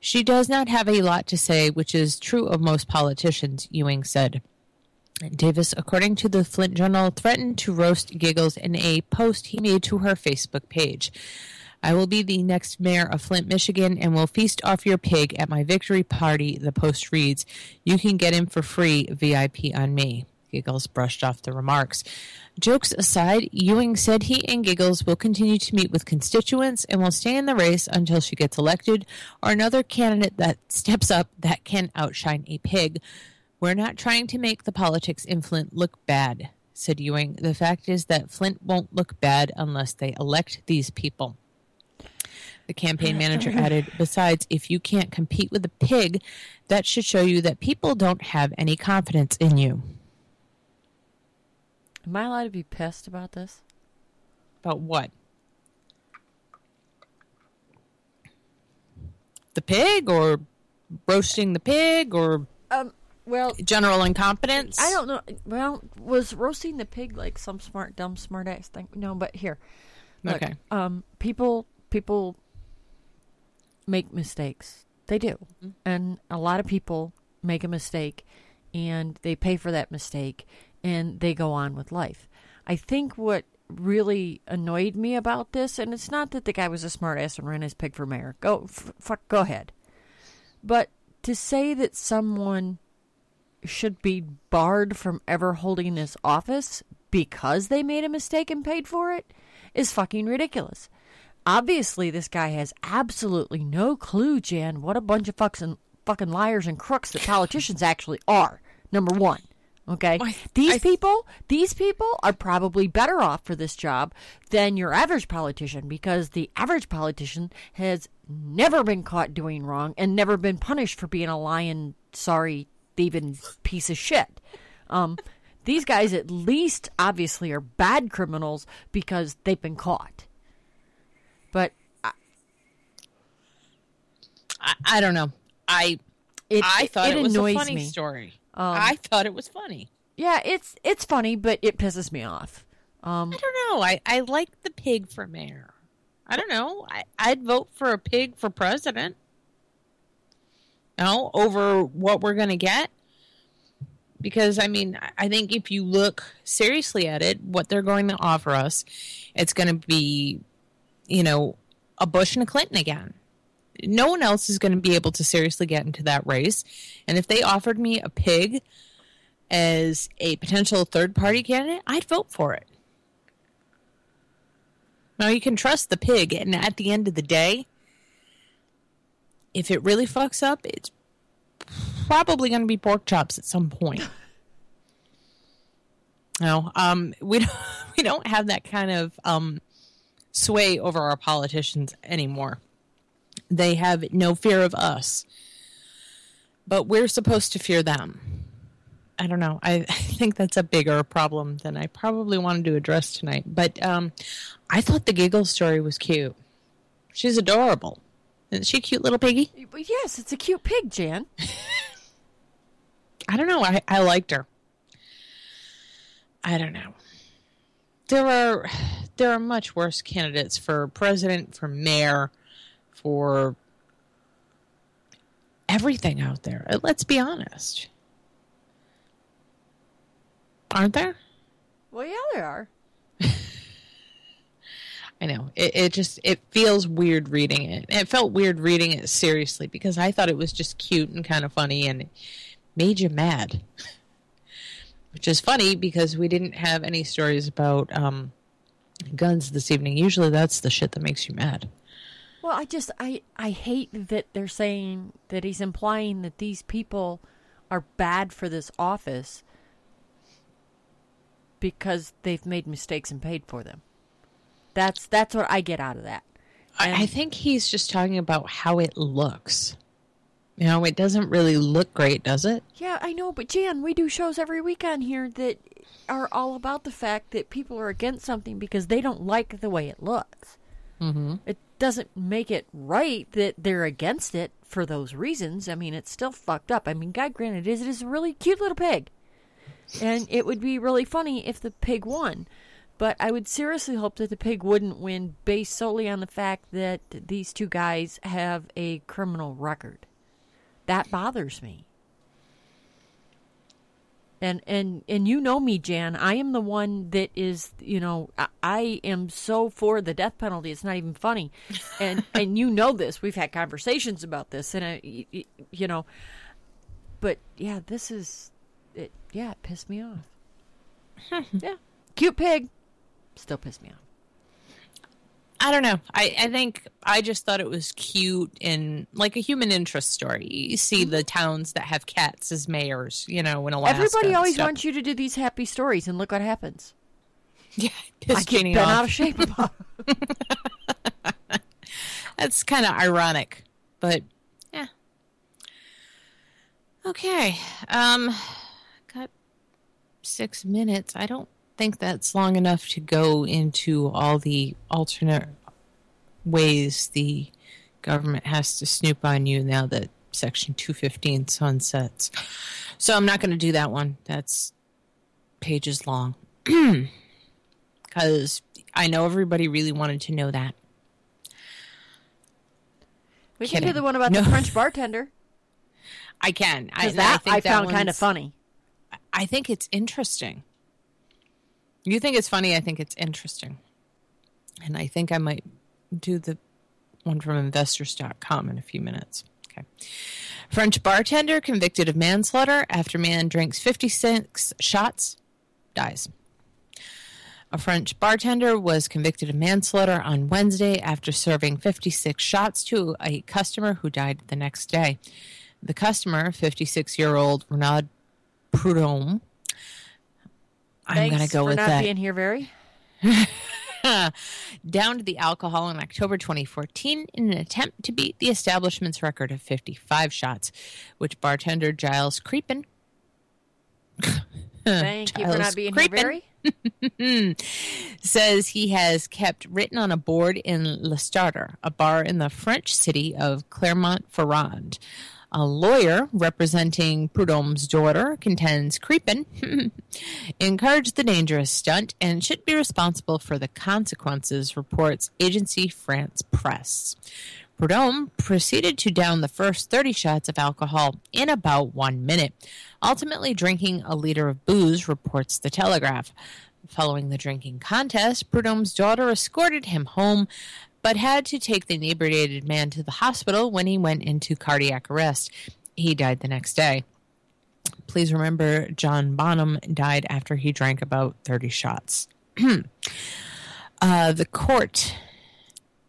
She does not have a lot to say, which is true of most politicians, Ewing said. Davis, according to the Flint Journal, threatened to roast Giggles in a post he made to her Facebook page. I will be the next mayor of Flint, Michigan, and will feast off your pig at my victory party, the post reads. You can get him for free, VIP on me. Giggles brushed off the remarks. Jokes aside, Ewing said he and Giggles will continue to meet with constituents and will stay in the race until she gets elected or another candidate that steps up that can outshine a pig. We're not trying to make the politics in Flint look bad, said Ewing. The fact is that Flint won't look bad unless they elect these people. The campaign manager added, Besides, if you can't compete with a pig, that should show you that people don't have any confidence in you. Am I allowed to be pissed about this? About what? The pig or roasting the pig or Um, well, general incompetence? I don't know. Well, was roasting the pig like some smart, dumb, smart ass thing? No, but here, look, Okay. Um, people, people make mistakes. They do, and a lot of people make a mistake, and they pay for that mistake, and they go on with life. I think what really annoyed me about this, and it's not that the guy was a smart ass and ran his pig for mayor. Go, fuck, go ahead. But to say that someone should be barred from ever holding this office because they made a mistake and paid for it is fucking ridiculous. Obviously, this guy has absolutely no clue, Jan, what a bunch of fucking, fucking liars and crooks that politicians actually are. Number one. Okay? I- these I- people, these people are probably better off for this job than your average politician because the average politician has never been caught doing wrong and never been punished for being a lying, sorry, thieving piece of shit. Um, these guys at least obviously are bad criminals because they've been caught. But I, I don't know. I it, I thought it, was a funny me. story. Um, I thought it was funny. Yeah, it's it's funny, but it pisses me off. Um, I don't know. I, I like the pig for mayor. I don't know. I, I'd vote for a pig for president. No, over what we're going to get. Because, I mean, I- I think if you look seriously at it, what they're going to offer us, it's going to be, you know, a Bush and a Clinton again. No one else is going to be able to seriously get into that race. And if they offered me a pig as a potential third party candidate, I'd vote for it. Now you can trust the pig, and at the end of the day, if it really fucks up, it's probably going to be pork chops at some point. no, um, we don't we don't have that kind of um, sway over our politicians anymore. They have no fear of us, but we're supposed to fear them. I don't know. I, I think that's a bigger problem than I probably wanted to address tonight. But um, I thought the giggle story was cute. She's adorable. Isn't she a cute little piggy? yes, it's a cute pig, Jan. I don't know. I, I liked her. I don't know. There are there are much worse candidates for president, for mayor, for everything out there. Uh, Let's be honest. Aren't there? Well, yeah, there are. I know. It, it just it feels weird reading it. It felt weird reading it seriously because I thought it was just cute and kind of funny and made you mad. Which is funny because we didn't have any stories about um, guns this evening. Usually that's the shit that makes you mad. Well, I just I I hate that they're saying that he's implying that these people are bad for this office because they've made mistakes and paid for them. That's that's what I get out of that. I, I think he's just talking about how it looks. You know, it doesn't really look great, does it? Yeah, I know, but Jan, we do shows every week on here that are all about the fact that people are against something because they don't like the way it looks. Mm-hmm. It doesn't make it right that they're against it for those reasons. I mean, it's still fucked up. I mean, God granted, it is, it is a really cute little pig. And it would be really funny if the pig won. But I would seriously hope that the pig wouldn't win based solely on the fact that these two guys have a criminal record. That bothers me. And and and you know me, Jan. I am the one that is, you know, I, I am so for the death penalty. It's not even funny, and and you know this. We've had conversations about this, and uh, I, you know, but yeah, this is, it. Yeah, it pissed me off. yeah, cute pig, still pissed me off. I don't know. I, I think I just thought it was cute and like a human interest story. You see the towns that have cats as mayors, you know, in Alaska. Everybody always stuff. wants you to do these happy stories, and look what happens. Yeah, I get bent off. out of shape about. That's kind of ironic, but yeah. Okay. Um, got six minutes. I don't think that's long enough to go into all the alternate ways the government has to snoop on you now that Section 215 sunsets. So I'm not going to do that one. That's pages long. Because I know everybody really wanted to know that. We can do the one about No. the French bartender I can. I, because and I that think I, that found kind of funny. I think it's interesting. You think it's funny. I think it's interesting. And I think I might do the one from investors.com in a few minutes. Okay. French bartender convicted of manslaughter after man drinks 56 shots, dies. A French bartender was convicted of manslaughter on Wednesday after serving 56 shots to a customer who died the next day. The customer, 56 year old Renaud Prudhomme, I'm Thanks going to go for with not that. being here, very. downed the alcohol in October 2014 in an attempt to beat the establishment's record of 55 shots, which bartender Giles Creepin Thank you for not being Creepin here, very. says he has kept written on a board in Le Starter, a bar in the French city of Clermont-Ferrand. A lawyer representing Prudhomme's daughter contends Creepin encouraged the dangerous stunt and should be responsible for the consequences, reports Agency France Press. Prudhomme proceeded to down the first 30 shots of alcohol in about one minute, ultimately drinking a liter of booze, reports the Telegraph. Following the drinking contest, Prudhomme's daughter escorted him home, but had to take the inebriated man to the hospital when he went into cardiac arrest. He died the next day. Please remember, John Bonham died after he drank about 30 shots. uh, the court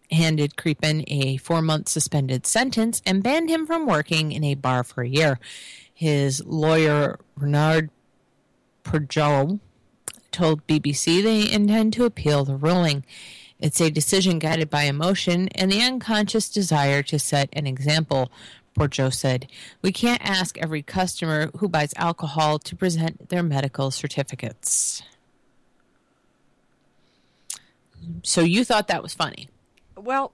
handed Creepin a four month suspended sentence and banned him from working in a bar for a year. His lawyer, Renard Perjol, told BBC they intend to appeal the ruling. It's a decision guided by emotion and the unconscious desire to set an example, Porjo said. We can't ask every customer who buys alcohol to present their medical certificates. So you thought that was funny? Well,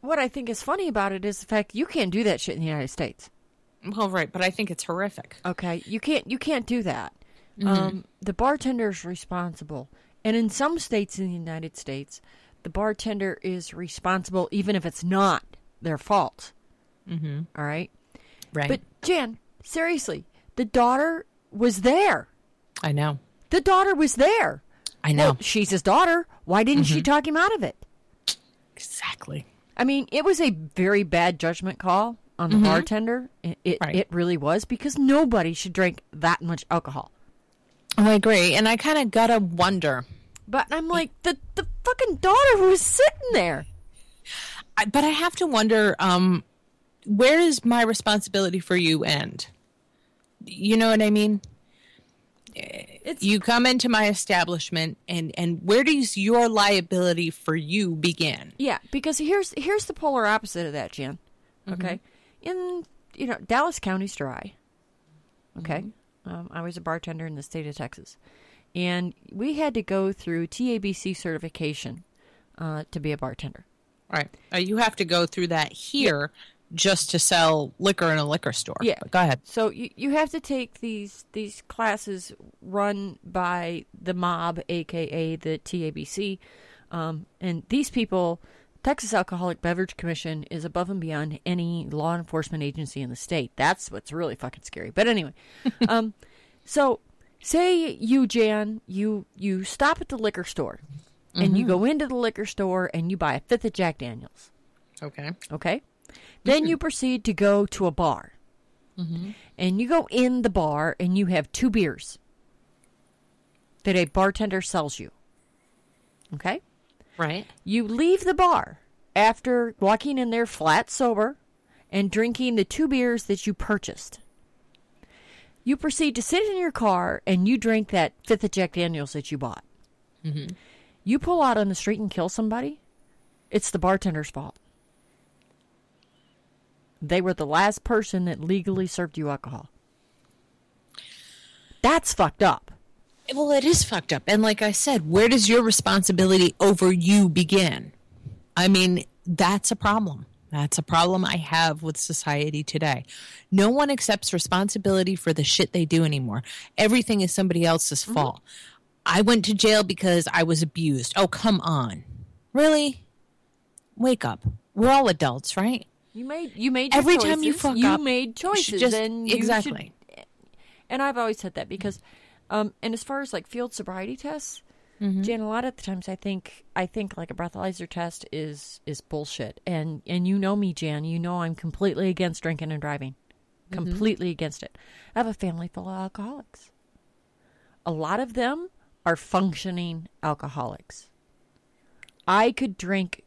what I think is funny about it is the fact you can't do that shit in the United States. Well, right, but I think it's horrific. Okay, you can't you can't do that. Mm-hmm. Um, the bartender is responsible, and in some states in the United States, the bartender is responsible even if it's not their fault. Mm-hmm. All right, Right. but Jan, seriously, the daughter was there. I know. The daughter was there. I know. Well, she's his daughter. Why didn't Mm-hmm. she talk him out of it? exactly. I mean, it was a very bad judgment call on the bartender. It it, Mm-hmm. Right. it really was because nobody should drink that much alcohol. Oh, I agree. And I kind of got to wonder. But I'm like, the the fucking daughter was sitting there. I, but I have to wonder um, where does my responsibility for you end? You know what I mean? It's You come into my establishment, and, and where does your liability for you begin? yeah, because here's here's the polar opposite of that, Jan. Mm-hmm. Okay, in you know Dallas County's dry. Okay, Mm-hmm. um, I was a bartender in the state of Texas, and we had to go through TABC certification uh, to be a bartender. Right. Uh, you have to go through that here just to sell liquor in a liquor store. Yeah. But go ahead. So you you have to take these these classes run by the mob, aka the TABC, um, and these people. Texas Alcoholic Beverage Commission is above and beyond any law enforcement agency in the state. That's what's really fucking scary. But anyway, um, so say you Jan, you you stop at the liquor store, and you mm-hmm. go into the liquor store and you buy a fifth of Jack Daniels. Okay. Okay. Then you proceed to go to a bar. Mm-hmm. And you go in the bar and you have two beers that a bartender sells you. Okay? Right. You leave the bar after walking in there flat sober and drinking the two beers that you purchased. You proceed to sit in your car and you drink that fifth of Jack Daniels that you bought. Mm-hmm. You pull out on the street and kill somebody, it's the bartender's fault. They were the last person that legally served you alcohol. That's fucked up. Well, it is fucked up. And like I said, where does your responsibility over you begin? I mean, that's a problem. That's a problem I have with society today. No one accepts responsibility for the shit they do anymore. Everything is somebody else's fault. I went to jail because I was abused. Oh, come on. Really? Wake up. We're all adults, right? You made you made Every time you choices. fuck you up, made choices, just- and you exactly. should- and I've always said that because, um, and as far as like field sobriety tests, Mm-hmm. Jan, a lot of the times I think I think like a breathalyzer test is is bullshit, and and you know me, Jan, you know I'm completely against drinking and driving, Mm-hmm. completely against it. I have a family full of alcoholics. A lot of them are functioning alcoholics. I could drink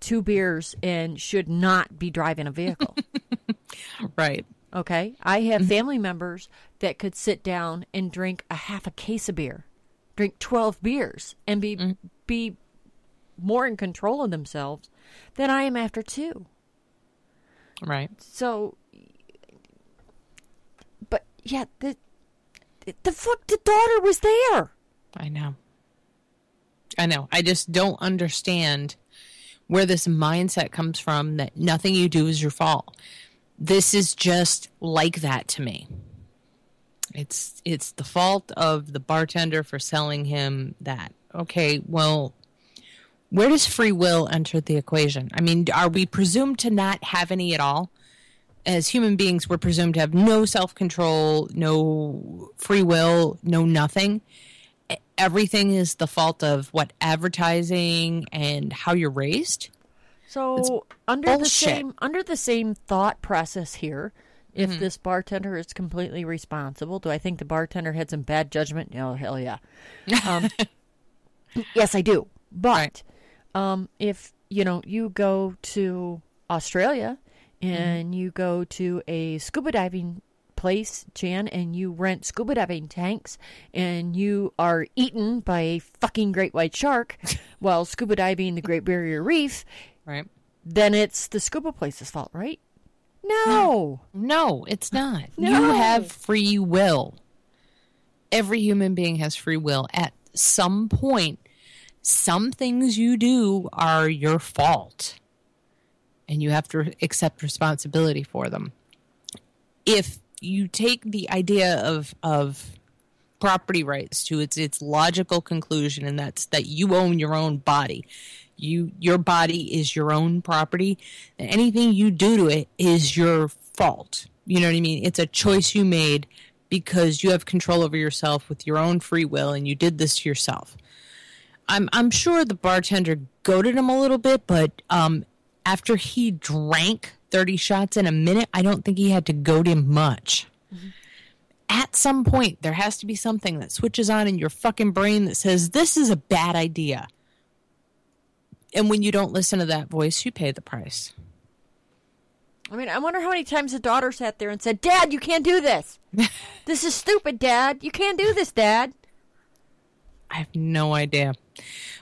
two beers and should not be driving a vehicle. Right. Okay. I have family members that could sit down and drink a half a case of beer, drink 12 beers, and be, mm. be more in control of themselves than I am after two. Right. So, but yeah, the, the fuck, the daughter was there. I know. I know. I just don't understand where this mindset comes from that nothing you do is your fault. This is just like that to me. It's it's the fault of the bartender for selling him that. Okay, well, where does free will enter the equation? I mean, are we presumed to not have any at all? As human beings, we're presumed to have no self control, no free will, no nothing everything is the fault of what advertising and how you're raised. So under the same under the same thought process here, if Mm-hmm. this bartender is completely responsible, do I think the bartender had some bad judgment? Oh hell yeah. Um, yes, I do. But um, if you know you go to Australia and Mm-hmm. you go to a scuba diving place, Jan, and you rent scuba diving tanks, and you are eaten by a fucking great white shark while scuba diving the Great Barrier Reef, Right? then it's the scuba place's fault, right? No. No, it's not. You have free will. Every human being has free will. At some point, some things you do are your fault. And you have to accept responsibility for them. If you take the idea of of property rights to its its logical conclusion and that's that you own your own body you your body is your own property. And anything you do to it is your fault. You know what i mean? It's a choice you made because you have control over yourself with your own free will and you did this to yourself. I'm i'm sure the bartender goaded him a little bit but um after he drank 30 shots in a minute i don't think he had to goad him much. At some point there has to be something that switches on in your fucking brain that says this is a bad idea and when you don't listen to that voice you pay the price I mean, I wonder how many times the daughter sat there and said, Dad, you can't do this. this is stupid, Dad. You can't do this, Dad. i have no idea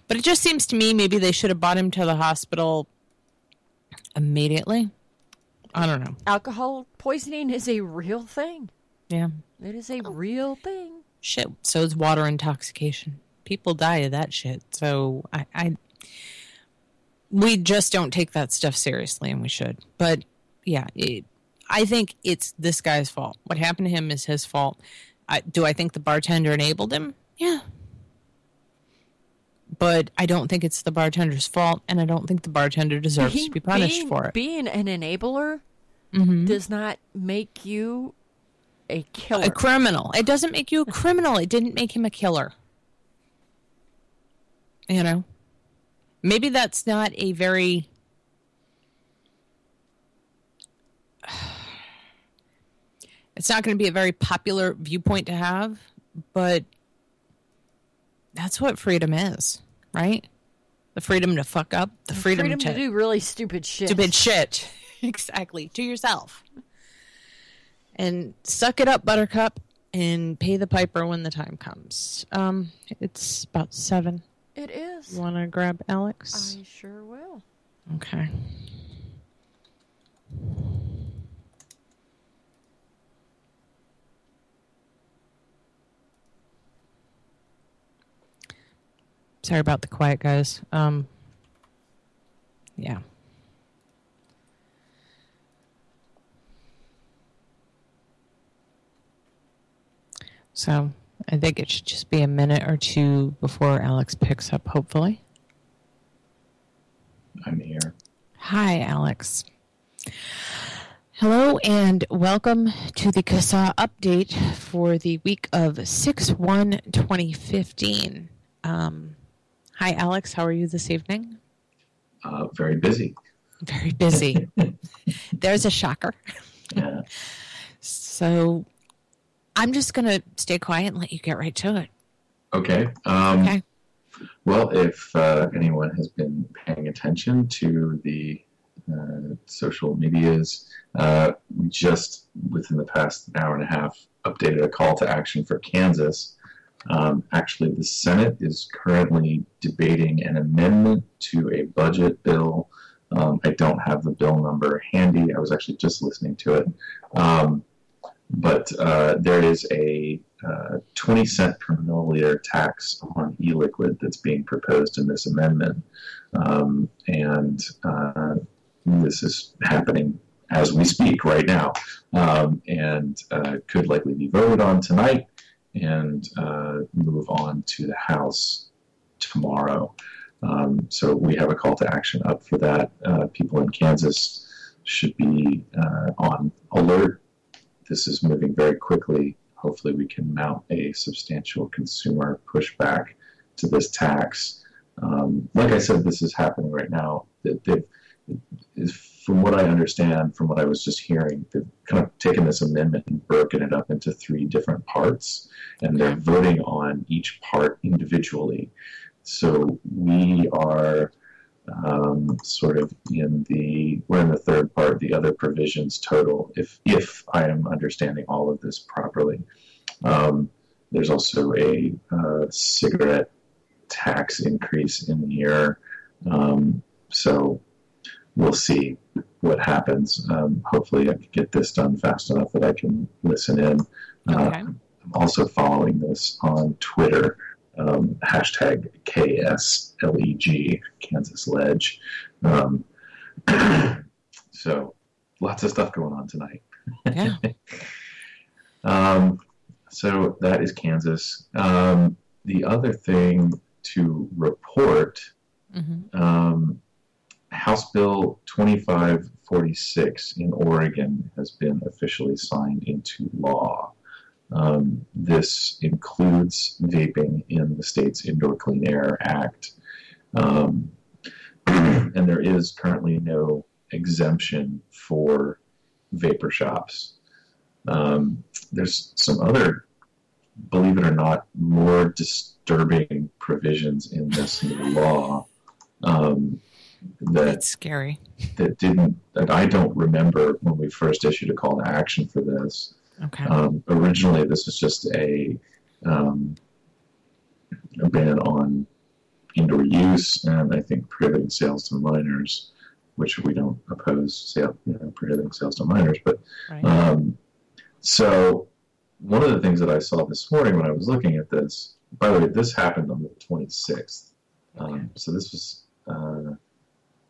but it just seems to me maybe they should have brought him to the hospital immediately i don't know Alcohol poisoning is a real thing. yeah It is a real thing. shit so is water intoxication people die of that shit so i, I we just don't take that stuff seriously and we should but yeah it, i think it's this guy's fault what happened to him is his fault I, do i think the bartender enabled him yeah but i don't think it's the bartender's fault and i don't think the bartender deserves to be punished being, for it Being an enabler mm-hmm. does not make you a killer. a criminal. It doesn't make you a criminal. It didn't make him a killer. You know? Maybe that's not a very It's not going to be a very popular viewpoint to have, but that's what freedom is, right? The freedom to fuck up, the freedom, freedom to, do really stupid shit. stupid shit. exactly. To yourself. And suck it up, Buttercup, and pay the piper when the time comes. Um, it's about seven. It is. You want to grab Alex? I sure will. Okay. Sorry about the quiet, guys. Um, yeah. So I think it should just be a minute or two before Alex picks up, hopefully. I'm here. Hi, Alex. Hello and welcome to the CASAA update for the week of 6 1 2015. Um, hi, Alex. How are you this evening? Uh, very busy. Very busy. There's a shocker. Yeah. So I'm just going to stay quiet and let you get right to it. Okay. Um, Okay. Well, if uh, anyone has been paying attention to the uh, social medias, uh, we just within the past hour and a half updated a call to action for Kansas. Um, actually, the Senate is currently debating an amendment to a budget bill. Um, I don't have the bill number handy. I was actually just listening to it. Um, but uh, there is a uh, 20 cent per milliliter tax on e-liquid that's being proposed in this amendment, um, and uh, this is happening as we speak right now, um, and uh, could likely be voted on tonight and uh, move on to the House tomorrow. Um, so we have a call to action up for that. Uh, people in Kansas should be on alert this is moving very quickly. Hopefully, we can mount a substantial consumer pushback to this tax. Um, like I said, this is happening right now. They- They've, from what I understand, from what I was just hearing, they've kind of taken this amendment and broken it up into three different parts, and they're voting on each part individually. So we are um, sort of in the we're in the third part, the other provisions total. If if I am understanding all of this properly, um, there's also a uh, cigarette tax increase in here. Um, so we'll see what happens. Um, hopefully, I can get this done fast enough that I can listen in. Uh, Okay. I'm also following this on Twitter um, hashtag KSLEG, Kansas Ledge. Um, so lots of stuff going on tonight. Yeah. Um, so that is Kansas. Um, the other thing to report hmm um, House Bill 2546 in Oregon has been officially signed into law. Um, this includes vaping in the state's Indoor Clean Air Act. Um, and there is currently no exemption for vapor shops. Um, there's some other, believe it or not, more disturbing provisions in this new law um, that That's scary. that didn't that I don't remember when we first issued a call to action for this. Okay. Um, originally, this was just a, um, a ban on indoor use and I think prohibiting sales to minors, which we don't oppose sale, you know, prohibiting sales to minors. But right. um, so one of the things that I saw this morning when I was looking at this, by the way, this happened on the 26th. Um, so this was, uh,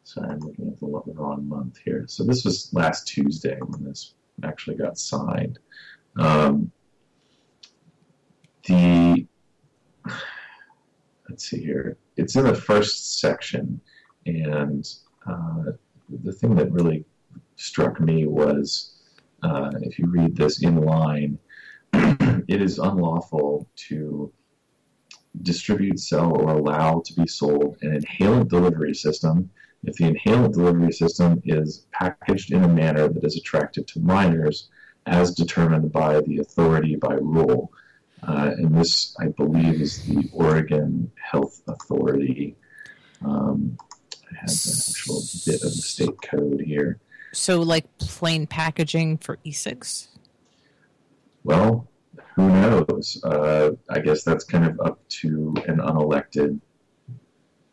sorry, I'm looking at the wrong month here. So this was last Tuesday when this actually got signed. Um, the, let's see here, it's in the first section, and uh, the thing that really struck me was uh, if you read this in line, it is unlawful to distribute, sell, or allow to be sold an inhalant delivery system if the inhalant delivery system is packaged in a manner that is attractive to minors as determined by the authority by rule. Uh, and this, I believe, is the Oregon Health Authority. Um, I have the actual bit of the state code here. So, like plain packaging for e-cigs? Well, who knows? Uh, I guess that's kind of up to an unelected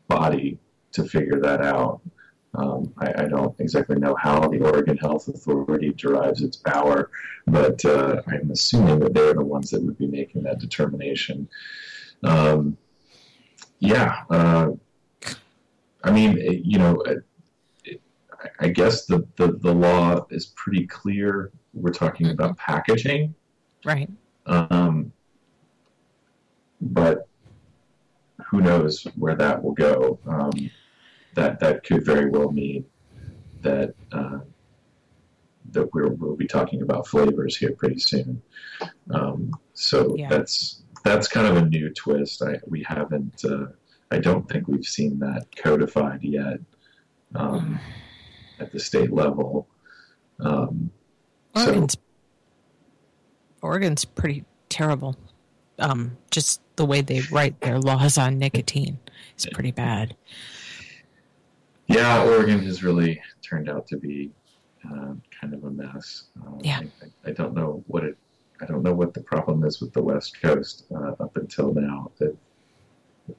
body to figure that out. Um, I, I don't exactly know how the Oregon Health Authority derives its power, but uh, I'm assuming that they're the ones that would be making that determination. Um, yeah, uh, I mean, it- you know, it, it, I- guess the, the, the law is pretty clear. We're talking about packaging. Right. Um, but who knows where that will go? Um, that that could very well mean that uh, that we're, we'll be talking about flavors here pretty soon. Um, so Yeah. that's that's kind of a new twist. I we haven't. Uh, I don't think we've seen that codified yet um, at the state level. Um, so Oregon's, Oregon's pretty terrible. Um, just the way they write their laws on nicotine is pretty bad. Yeah, Oregon has really turned out to be uh, kind of a mess. Uh, Yeah. I, I don't know what it. I don't know what the problem is with the West Coast uh, up until now. They've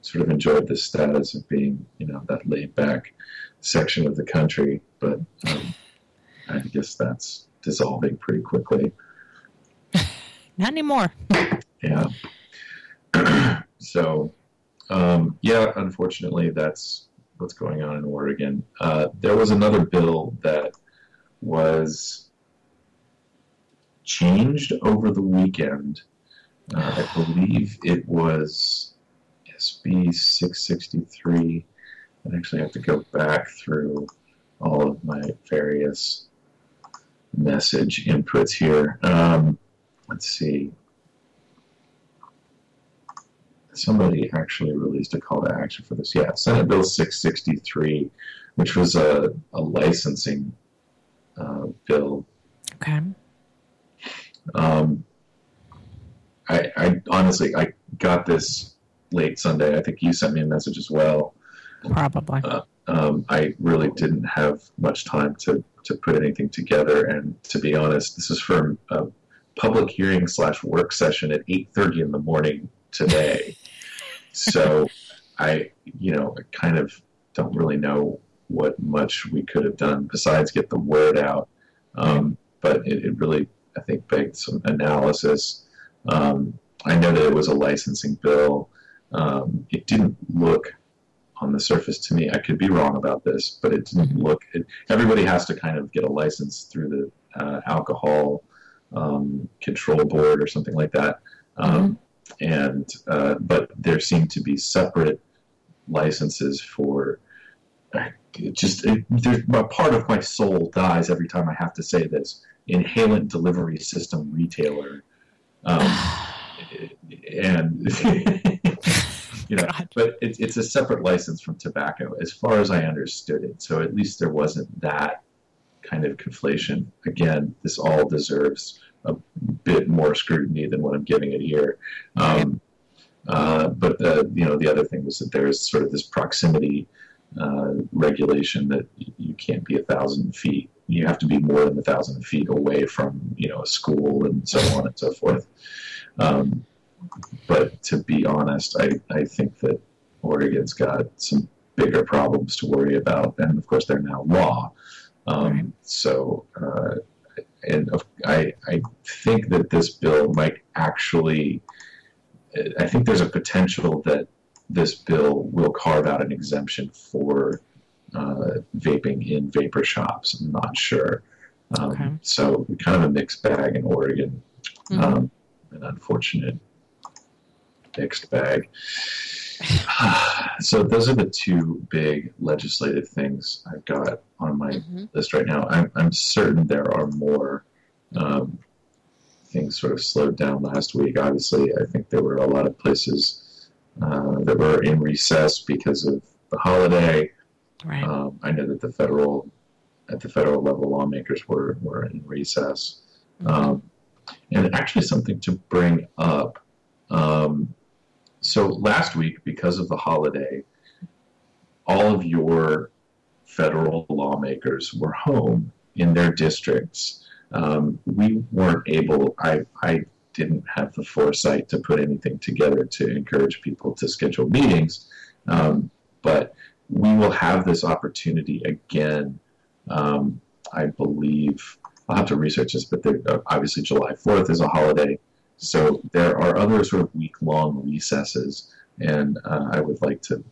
sort of enjoyed the status of being, you know, that laid back section of the country, but um, I guess that's dissolving pretty quickly. Not anymore. Yeah. so, um, yeah, unfortunately, that's what's going on in Oregon. Uh, there was another bill that was changed over the weekend. Uh, I believe it was SB 663. I actually have to go back through all of my various message inputs here. Um, let's see somebody actually released a call to action for this. Yeah, Senate Bill 663, which was a, a licensing uh, bill. Okay. Um, I, I honestly, I got this late Sunday. I think you sent me a message as well. Probably. Um, I really didn't have much time to, to put anything together. And to be honest, this is for a public hearing slash work session at 8.30 in the morning today. so I, you know, I kind of don't really know what much we could have done besides get the word out. Um, but it, it really, I think, begged some analysis. Um, I know that it was a licensing bill. Um, it didn't look on the surface to me. I could be wrong about this, but it didn't look. It, everybody has to kind of get a license through the uh, alcohol um, control board or something like that. Um, And uh, but there seem to be separate licenses for. It just it, a part of my soul dies every time I have to say this. Inhalant delivery system retailer, um, and you know, God. but it's it's a separate license from tobacco, as far as I understood it. So at least there wasn't that kind of conflation. Again, this all deserves a bit more scrutiny than what I'm giving it here. Um, uh, but you know the other thing was that there is sort of this proximity uh, regulation that you can't be a thousand feet. You have to be more than a thousand feet away from you know a school and so on and so forth. Um, but to be honest, I, I think that Oregon's got some bigger problems to worry about, and of course they're now law. Um, Right. So, uh, and I I think that this bill might actually. I think there's a potential that this bill will carve out an exemption for uh, vaping in vapor shops. I'm not sure. Um, Okay. So kind of a mixed bag in Oregon. Mhm. Um, an unfortunate mixed bag. so those are the two big legislative things I've got on my Mhm. list right now. I'm, I'm certain there are more. Um, things sort of slowed down last week. Obviously, I think there were a lot of places uh, that were in recess because of the holiday. Right. Um, I know that the federal, at the federal level, lawmakers were, were in recess. Um, and actually, something to bring up. Um, so last week, because of the holiday, all of your federal lawmakers were home in their districts. Um, we weren't able. I I didn't have the foresight to put anything together to encourage people to schedule meetings, um, but we will have this opportunity again. Um, I believe I'll have to research this, but obviously July 4th is a holiday, so there are other sort of week-long recesses, and uh, I would like to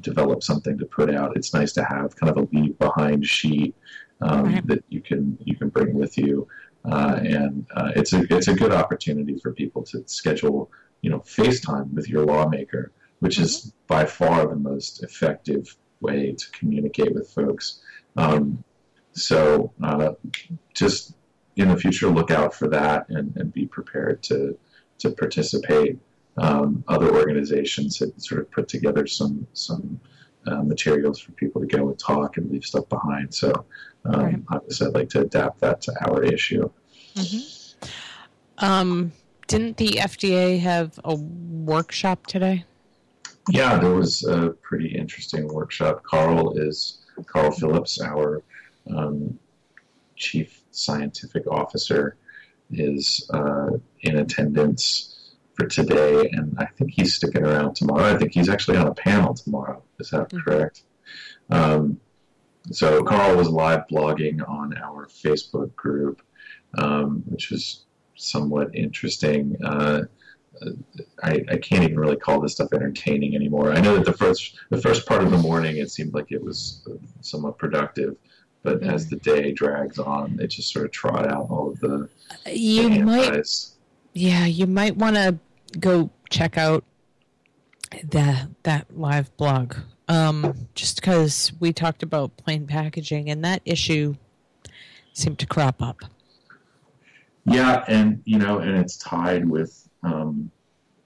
develop something to put out. It's nice to have kind of a leave-behind sheet um, Right. that you can you can bring with you, uh, and uh, it's a it's a good opportunity for people to schedule you know, FaceTime with your lawmaker, which is by far the most effective way to communicate with folks. Um, so uh, just in the future, look out for that and, and be prepared to to participate. Um, other organizations have sort of put together some some uh, materials for people to go and talk and leave stuff behind. So um, Right. obviously, I'd like to adapt that to our issue. Um, didn't the FDA have a workshop today? Yeah, there was a pretty interesting workshop. Carl is Carl Phillips, our um, chief scientific officer, is uh, in attendance for today, and I think he's sticking around tomorrow. I think he's actually on a panel tomorrow. Is that Mhm. correct? Um, so Carl was live blogging on our Facebook group, um, which was somewhat interesting. Uh, I, I can't even really call this stuff entertaining anymore. I know that the first the first part of the morning it seemed like it was somewhat productive, but as the day drags on, they just sort of trot out all of the You the might, yeah, you might want to go check out that that live blog. Um, just because we talked about plain packaging and that issue seemed to crop up. Yeah, and you know, and it's tied with um,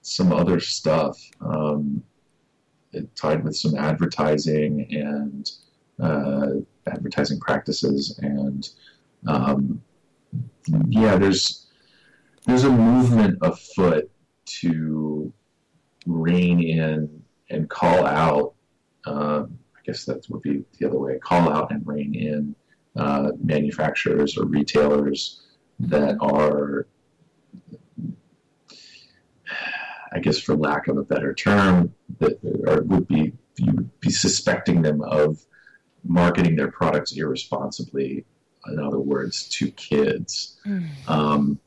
some other stuff. Um, it tied with some advertising and uh, advertising practices, and um, yeah, there's there's a movement afoot to rein in and call out. Uh, I guess that would be the other way: call out and rein in uh, manufacturers or retailers that are, I guess, for lack of a better term, that or would be you would be suspecting them of marketing their products irresponsibly. In other words, to kids. Um,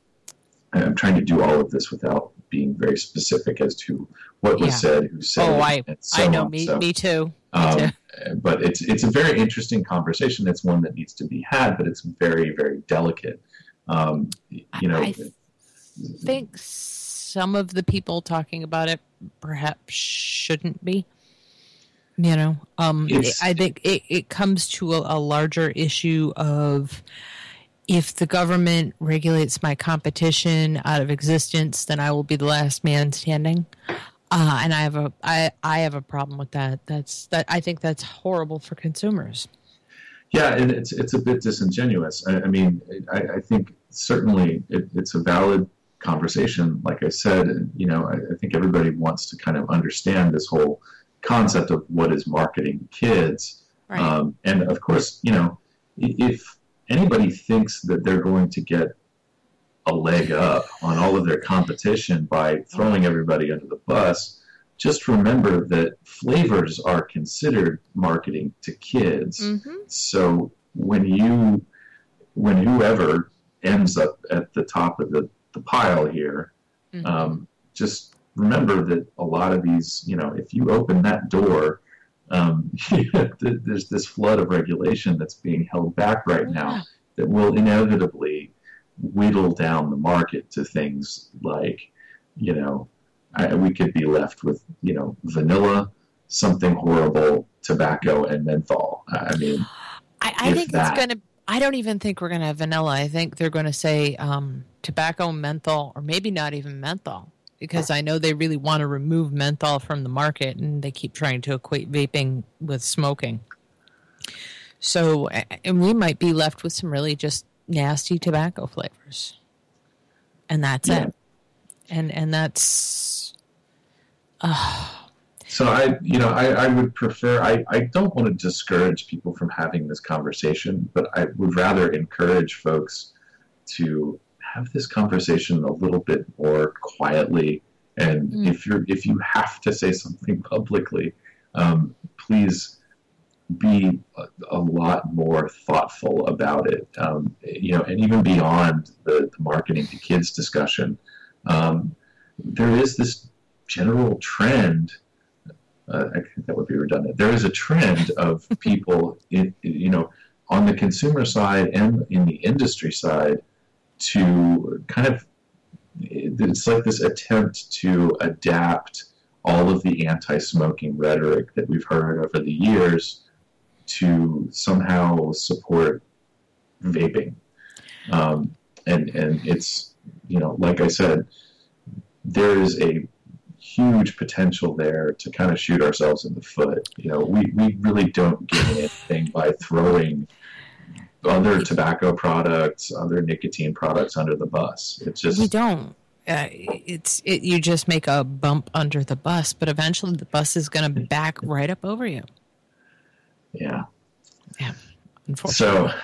and I'm trying to do all of this without being very specific as to what was Yeah. said, who said Oh, it, I so I know, on. me So- me too. um, too. but it's it's a very interesting conversation. It's one that needs to be had, but it's very very delicate. Um, you know, I think some of the people talking about it perhaps shouldn't be. You know, um, It's- I think it, it comes to a, a larger issue of if the government regulates my competition out of existence, then I will be the last man standing. Uh, and I have a I, I have a problem with that. That's that I think that's horrible for consumers. yeah, and it's it's a bit disingenuous. I, I mean, I, I think certainly it, it's a valid conversation. Like I said, you know, I, I think everybody wants to kind of understand this whole concept of what is marketing kids. Um, and of course, you know, if anybody thinks that they're going to get a leg up on all of their competition by throwing everybody under the bus, just remember that flavors are considered marketing to kids. mm-hmm. So when you, when whoever ends up at the top of the, the pile here, Mhm. um, just remember that a lot of these, you know, if you open that door, um, there's this flood of regulation that's being held back right now that will inevitably whittle down the market to things like, you know, I, we could be left with, you know, vanilla, something horrible, tobacco, and menthol. I mean, I, I think that. it's going to. I don't even think we're going to have vanilla. I think they're going to say um, tobacco, menthol, or maybe not even menthol, because I know they really want to remove menthol from the market, and they keep trying to equate vaping with smoking. So, and we might be left with some really just nasty tobacco flavors, and that's Yeah. it. And and that's So I, you know, I, I would prefer. I, I don't want to discourage people from having this conversation, but I would rather encourage folks to have this conversation a little bit more quietly. And Mm. if you're if you have to say something publicly, um, please be a, a lot more thoughtful about it. Um, you know, and even beyond the, the marketing to kids discussion, um, there is this general trend uh, I think that would be redundant. There is a trend of people, in, you know, on the consumer side and in the industry side, to kind of it's like this attempt to adapt all of the anti-smoking rhetoric that we've heard over the years to somehow support vaping. Um, and and it's you know like I said, there is a huge potential there to kind of shoot ourselves in the foot. You know, we, we really don't gain anything by throwing other tobacco products, other nicotine products under the bus. It's just We don't. Uh, it's it. You just make a bump under the bus, but eventually the bus is going to back right up over you. yeah. Unfortunately. So,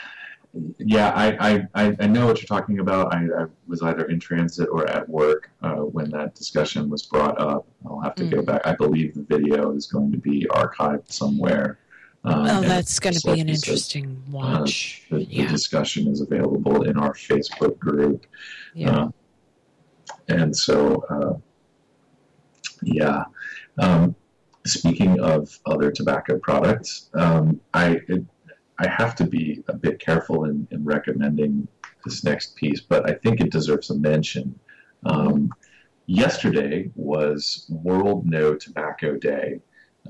yeah, I, I, I know what you're talking about. I, I was either in transit or at work uh, when that discussion was brought up. I'll have to go Mm. back. I believe the video is going to be archived somewhere. Um, well, that's going to be an you said, interesting watch. the, the yeah, discussion is available in our Facebook group. yeah. Uh, and so, uh, yeah. Um, speaking of other tobacco products, um, I it, I have to be a bit careful in, in recommending this next piece, but I think it deserves a mention. Um, yesterday was World No Tobacco Day,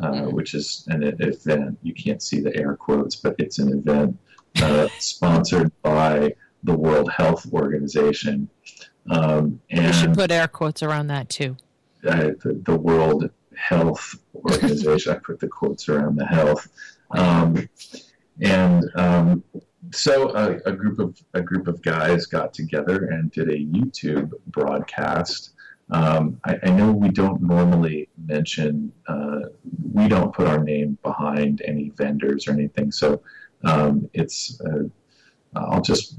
uh, Mhm. which is an event. You can't see the air quotes, but it's an event uh, sponsored by the World Health Organization. Um, You should put air quotes around that too. uh, the, the World Health Organization. I put the quotes around the health, um, and um, so a, a group of a group of guys got together and did a YouTube broadcast. Um, I, I know we don't normally mention, uh, we don't put our name behind any vendors or anything, so um, it's. Uh, I'll just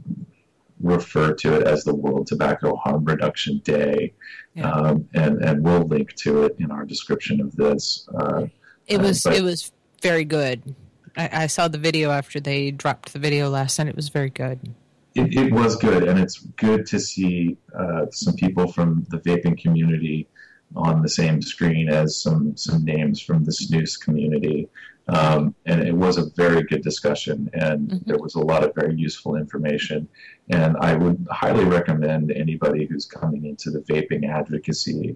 refer to it as the World Tobacco Harm Reduction Day Yeah. um, and and we'll link to it in our description of this. Uh, It Uh, was but- it was very good. I, I saw the video after they dropped the video last night. It was very good. It, it was good, and it's good to see uh, some people from the vaping community on the same screen as some some names from the snus community. Um, and it was a very good discussion, and Mhm. there was a lot of very useful information. And I would highly recommend anybody who's coming into the vaping advocacy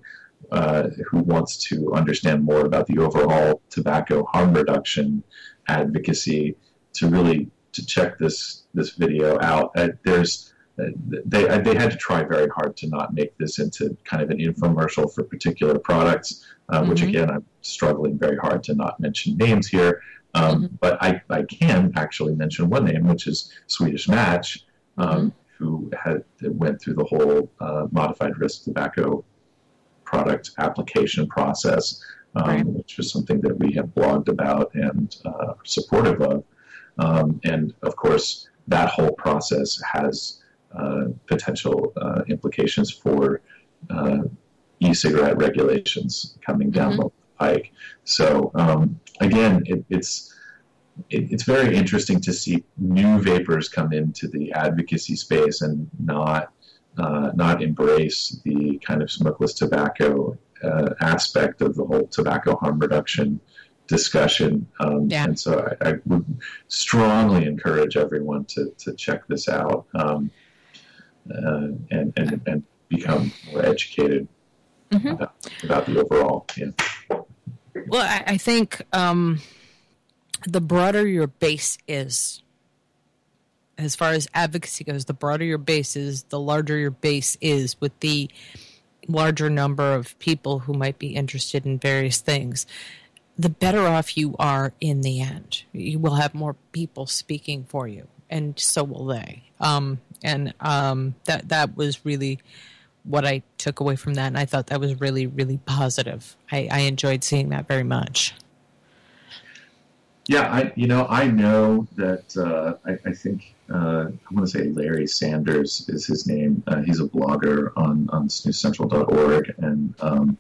uh, who wants to understand more about the overall tobacco harm reduction advocacy to really to check this this video out. Uh, there's uh, they they had to try very hard to not make this into kind of an infomercial for particular products, uh, which Mhm. again I'm struggling very hard to not mention names here. Um, But I, I can actually mention one name, which is Swedish Match, um, who had went through the whole uh, modified risk tobacco product application process, um, Right. which is something that we have blogged about and uh, are supportive of. Um, and of course, that whole process has uh, potential uh, implications for uh, e-cigarette regulations coming down the pike. So um, again, it, it's it, it's very interesting to see new vapors come into the advocacy space and not uh, not embrace the kind of smokeless tobacco uh, aspect of the whole tobacco harm reduction discussion. Um, Yeah. And so I, I would strongly encourage everyone to, to check this out um, uh, and, and, and become more educated Mhm. about, about the overall. Yeah. Well, I, I think um, the broader your base is, as far as advocacy goes, the broader your base is, the larger your base is with the larger number of people who might be interested in various things, the better off you are in the end. You will have more people speaking for you, and so will they. Um, and um, that that was really what I took away from that, and I thought that was really, really positive. I, I enjoyed seeing that very much. Yeah, I you know I know that uh, I, I think uh, I want to say Larry Sanders is his name. Uh, he's a blogger on on snuscentral.org, and um,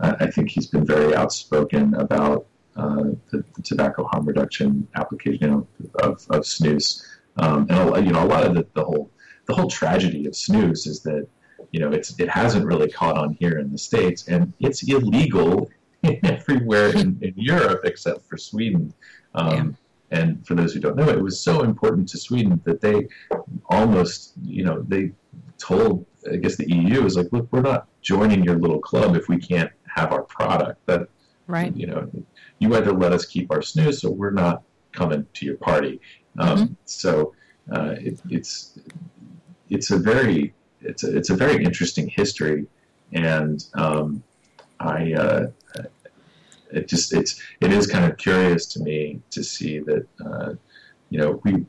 I, I think he's been very outspoken about uh, the, the tobacco harm reduction application you know, of of snus. Um, and a, lot- you know a lot of the, the whole the whole tragedy of snus is that you know it's it hasn't really caught on here in the states, and it's illegal everywhere in, in Europe except for Sweden. Um, And for those who don't know, it was so important to Sweden that they almost, you know, they told, I guess the EU is like, look, we're not joining your little club if we can't have our product. That Right. you know, you either let us keep our snus or we're not coming to your party. Um, So uh, it, it's it's a very it's a, it's a very interesting history, and um, I uh, it just it's it is kind of curious to me to see that uh, you know we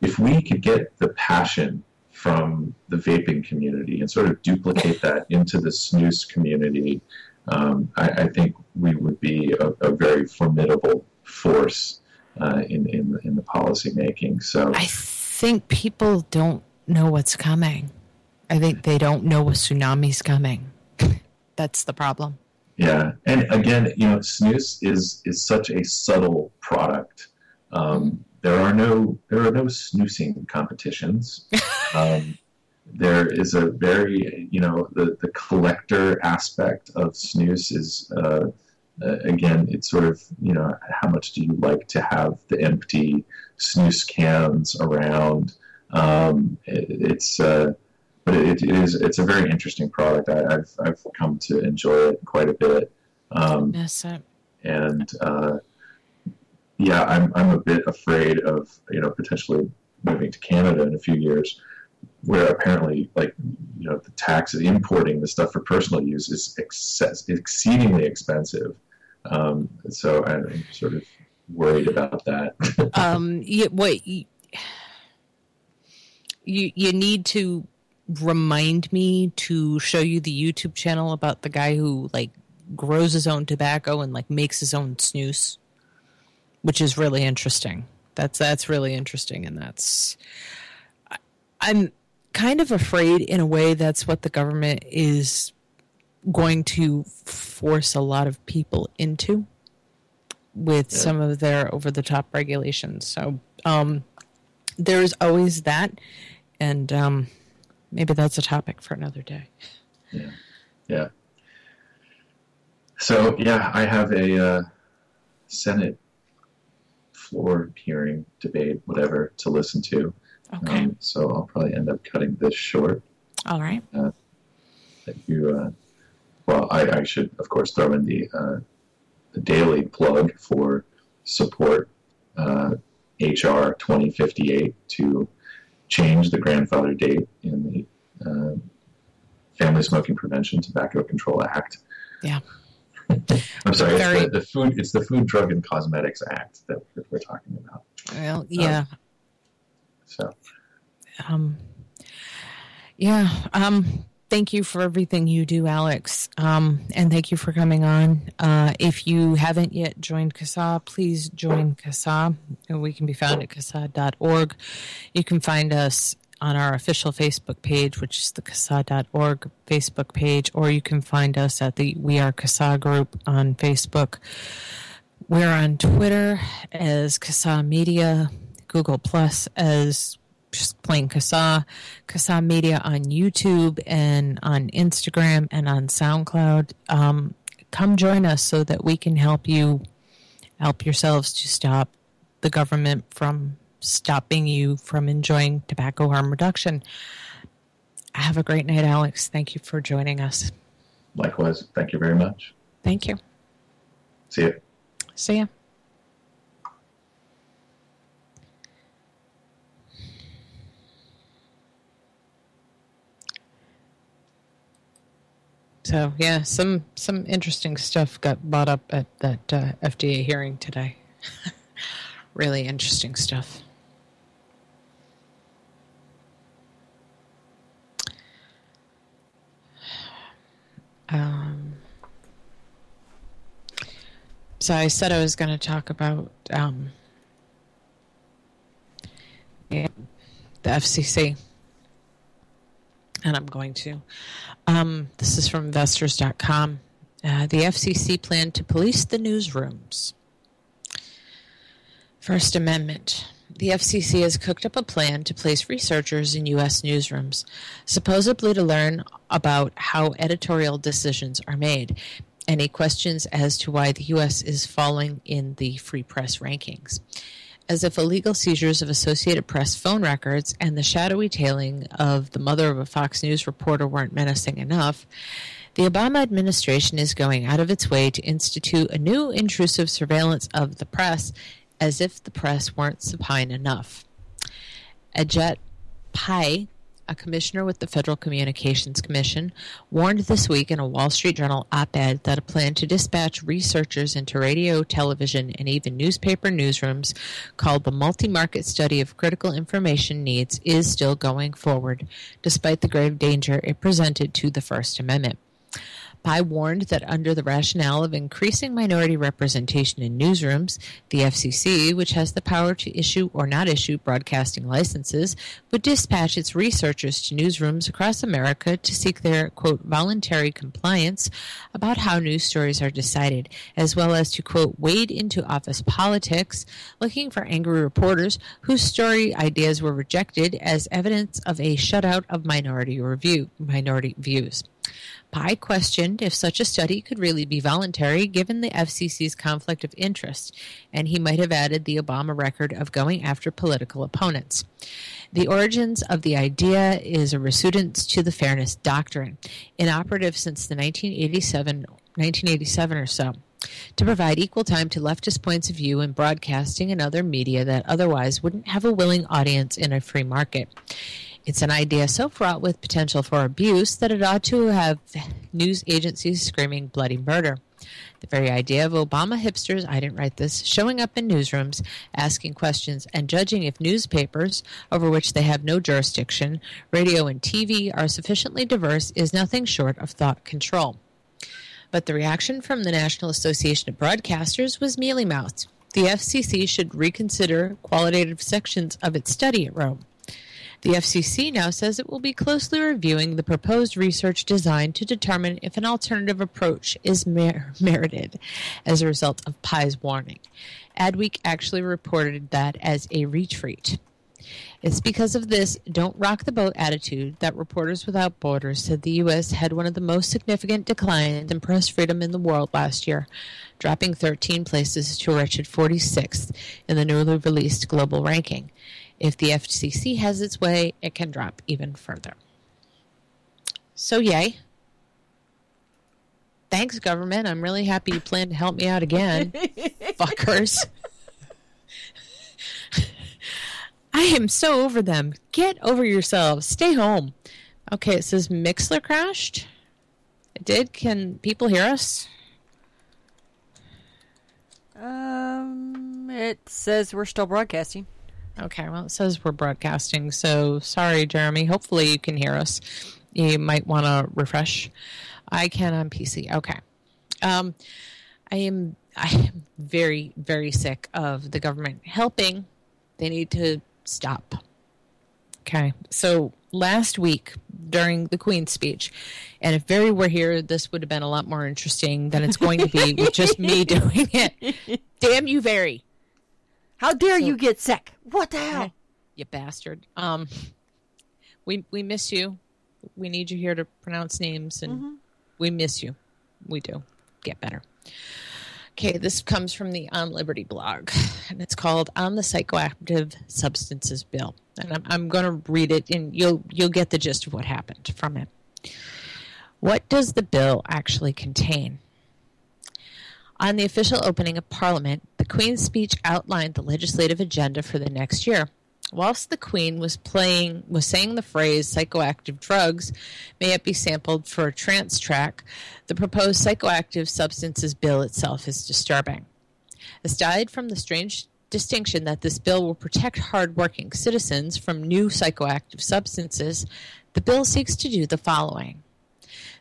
if we could get the passion from the vaping community and sort of duplicate that into the snus community, um, I, I think we would be a, a very formidable force uh, in, in in the policy making. So I think people don't know what's coming. I think they don't know a tsunami's coming. That's the problem. yeah, and again, you know, snus is is such a subtle product. Um, there are no there are no snoozing competitions. um, there is a very you know the the collector aspect of snus is uh, uh, again it's sort of you know how much do you like to have the empty snus cans around? Um, it, it's uh, but it, it is it's a very interesting product. I, I've I've come to enjoy it quite a bit. Um, Yes, and uh, yeah, I'm I'm a bit afraid of you know potentially moving to Canada in a few years, where apparently like you know the tax of importing the stuff for personal use is excess, exceedingly expensive. Um, so I'm sort of worried about that. um, you, wait, you, you you need to remind me to show you the YouTube channel about the guy who like grows his own tobacco and like makes his own snus, which is really interesting. That's that's really interesting, and that's I, I'm kind of afraid in a way that's what the government is going to force a lot of people into with Yeah. some of their over the top regulations. So um, there's always that, and um, maybe that's a topic for another day. yeah, yeah. So yeah, I have a uh, Senate floor hearing, debate, whatever, to listen to. Okay. Um, so I'll probably end up cutting this short. All right. that you, uh, well, I, I should, of course, throw in the, uh, the daily plug for support uh, HR 2058 to change the grandfather date in the uh, Family Smoking Prevention Tobacco Control Act. Yeah. I'm sorry, Very- it's the, the food. It's the Food, Drug, and Cosmetics Act that, that we're talking about. Well, yeah. So, Um, yeah. Um, thank you for everything you do, Alex. Um, and thank you for coming on. Uh, if you haven't yet joined CASAA, please join CASAA. We can be found at CASAA.org. You can find us on our official Facebook page, which is the CASAA.org Facebook page, or you can find us at the We Are CASAA group on Facebook. We're on Twitter as CASAA Media, Google Plus as just plain CASAA, CASAA Media on YouTube and on Instagram and on SoundCloud. Um, come join us so that we can help you help yourselves to stop the government from stopping you from enjoying tobacco harm reduction. Have a great night, Alex. Thank you for joining us. likewise, thank you very much. Thank you. See you. See ya. So yeah, some some interesting stuff got brought up at that uh, FDA hearing today. really interesting stuff. Um, so I said I was going to talk about um, the FCC, and I'm going to. Um, this is from investors.com. Uh, the FCC planned to police the newsrooms. First Amendment. The FCC has cooked up a plan to place researchers in U.S. newsrooms, supposedly to learn about how editorial decisions are made. Any questions as to why the U.S. is falling in the free press rankings. As if illegal seizures of Associated Press phone records and the shadowy tailing of the mother of a Fox News reporter weren't menacing enough, the Obama administration is going out of its way to institute a new intrusive surveillance of the press as if the press weren't supine enough. Ajit Pai, a commissioner with the Federal Communications Commission, warned this week in a Wall Street Journal op ed that a plan to dispatch researchers into radio, television, and even newspaper newsrooms called the Multi Market Study of Critical Information Needs is still going forward, despite the grave danger it presented to the First Amendment. Pai warned that under the rationale of increasing minority representation in newsrooms, the FCC, which has the power to issue or not issue broadcasting licenses, would dispatch its researchers to newsrooms across America to seek their, quote, voluntary compliance about how news stories are decided, as well as to, quote, wade into office politics, looking for angry reporters whose story ideas were rejected as evidence of a shutout of minority review, minority views. Pai questioned if such a study could really be voluntary given the FCC's conflict of interest, and he might have added the Obama record of going after political opponents. The origins of the idea is a resurgence to the fairness doctrine, inoperative since the 1987, 1987 or so to provide equal time to leftist points of view in broadcasting and other media that otherwise wouldn't have a willing audience in a free market. It's an idea so fraught with potential for abuse that it ought to have news agencies screaming bloody murder. The very idea of Obama hipsters, I didn't write this, showing up in newsrooms, asking questions, and judging if newspapers, over which they have no jurisdiction, radio and TV, are sufficiently diverse is nothing short of thought control. But the reaction from the National Association of Broadcasters was mealy mouthed. The FCC should reconsider qualitative sections of its study at Rome. The FCC now says it will be closely reviewing the proposed research design to determine if an alternative approach is mer- merited as a result of Pai's warning. Adweek actually reported that as a retreat. It's because of this don't rock the boat attitude that Reporters Without Borders said the U.S. had one of the most significant declines in press freedom in the world last year, dropping 13 places to a wretched 46th in the newly released global ranking. If the FCC has its way, it can drop even further. So, yay. Thanks, government. I'm really happy you plan to help me out again. Fuckers. I am so over them. Get over yourselves. Stay home. Okay, it says Mixlr crashed. It did. Can people hear us? Um, it says we're still broadcasting. Okay, well, it says we're broadcasting, so sorry, Jeremy. Hopefully, you can hear us. You might want to refresh. I can on PC. Okay. Um, I am I am very very sick of the government helping. They need to stop. Okay. So last week during the Queen's speech, and if Barry were here, this would have been a lot more interesting than it's going to be with just me doing it. Damn you, Barry. How dare So- you get sick? What the hell? You bastard. Um, we we miss you. We need you here to pronounce names, and we miss you. We do. Get better. Okay, this comes from the On Liberty blog, and it's called "On the Psychoactive Substances Bill." And I'm, I'm going to read it, and you'll you'll get the gist of what happened from it. What does the bill actually contain? On the official opening of Parliament, the Queen's speech outlined the legislative agenda for the next year. Whilst the Queen was playing was saying the phrase psychoactive drugs may it be sampled for a trance track, the proposed psychoactive substances bill itself is disturbing. Aside from the strange distinction that this bill will protect hardworking citizens from new psychoactive substances, the bill seeks to do the following.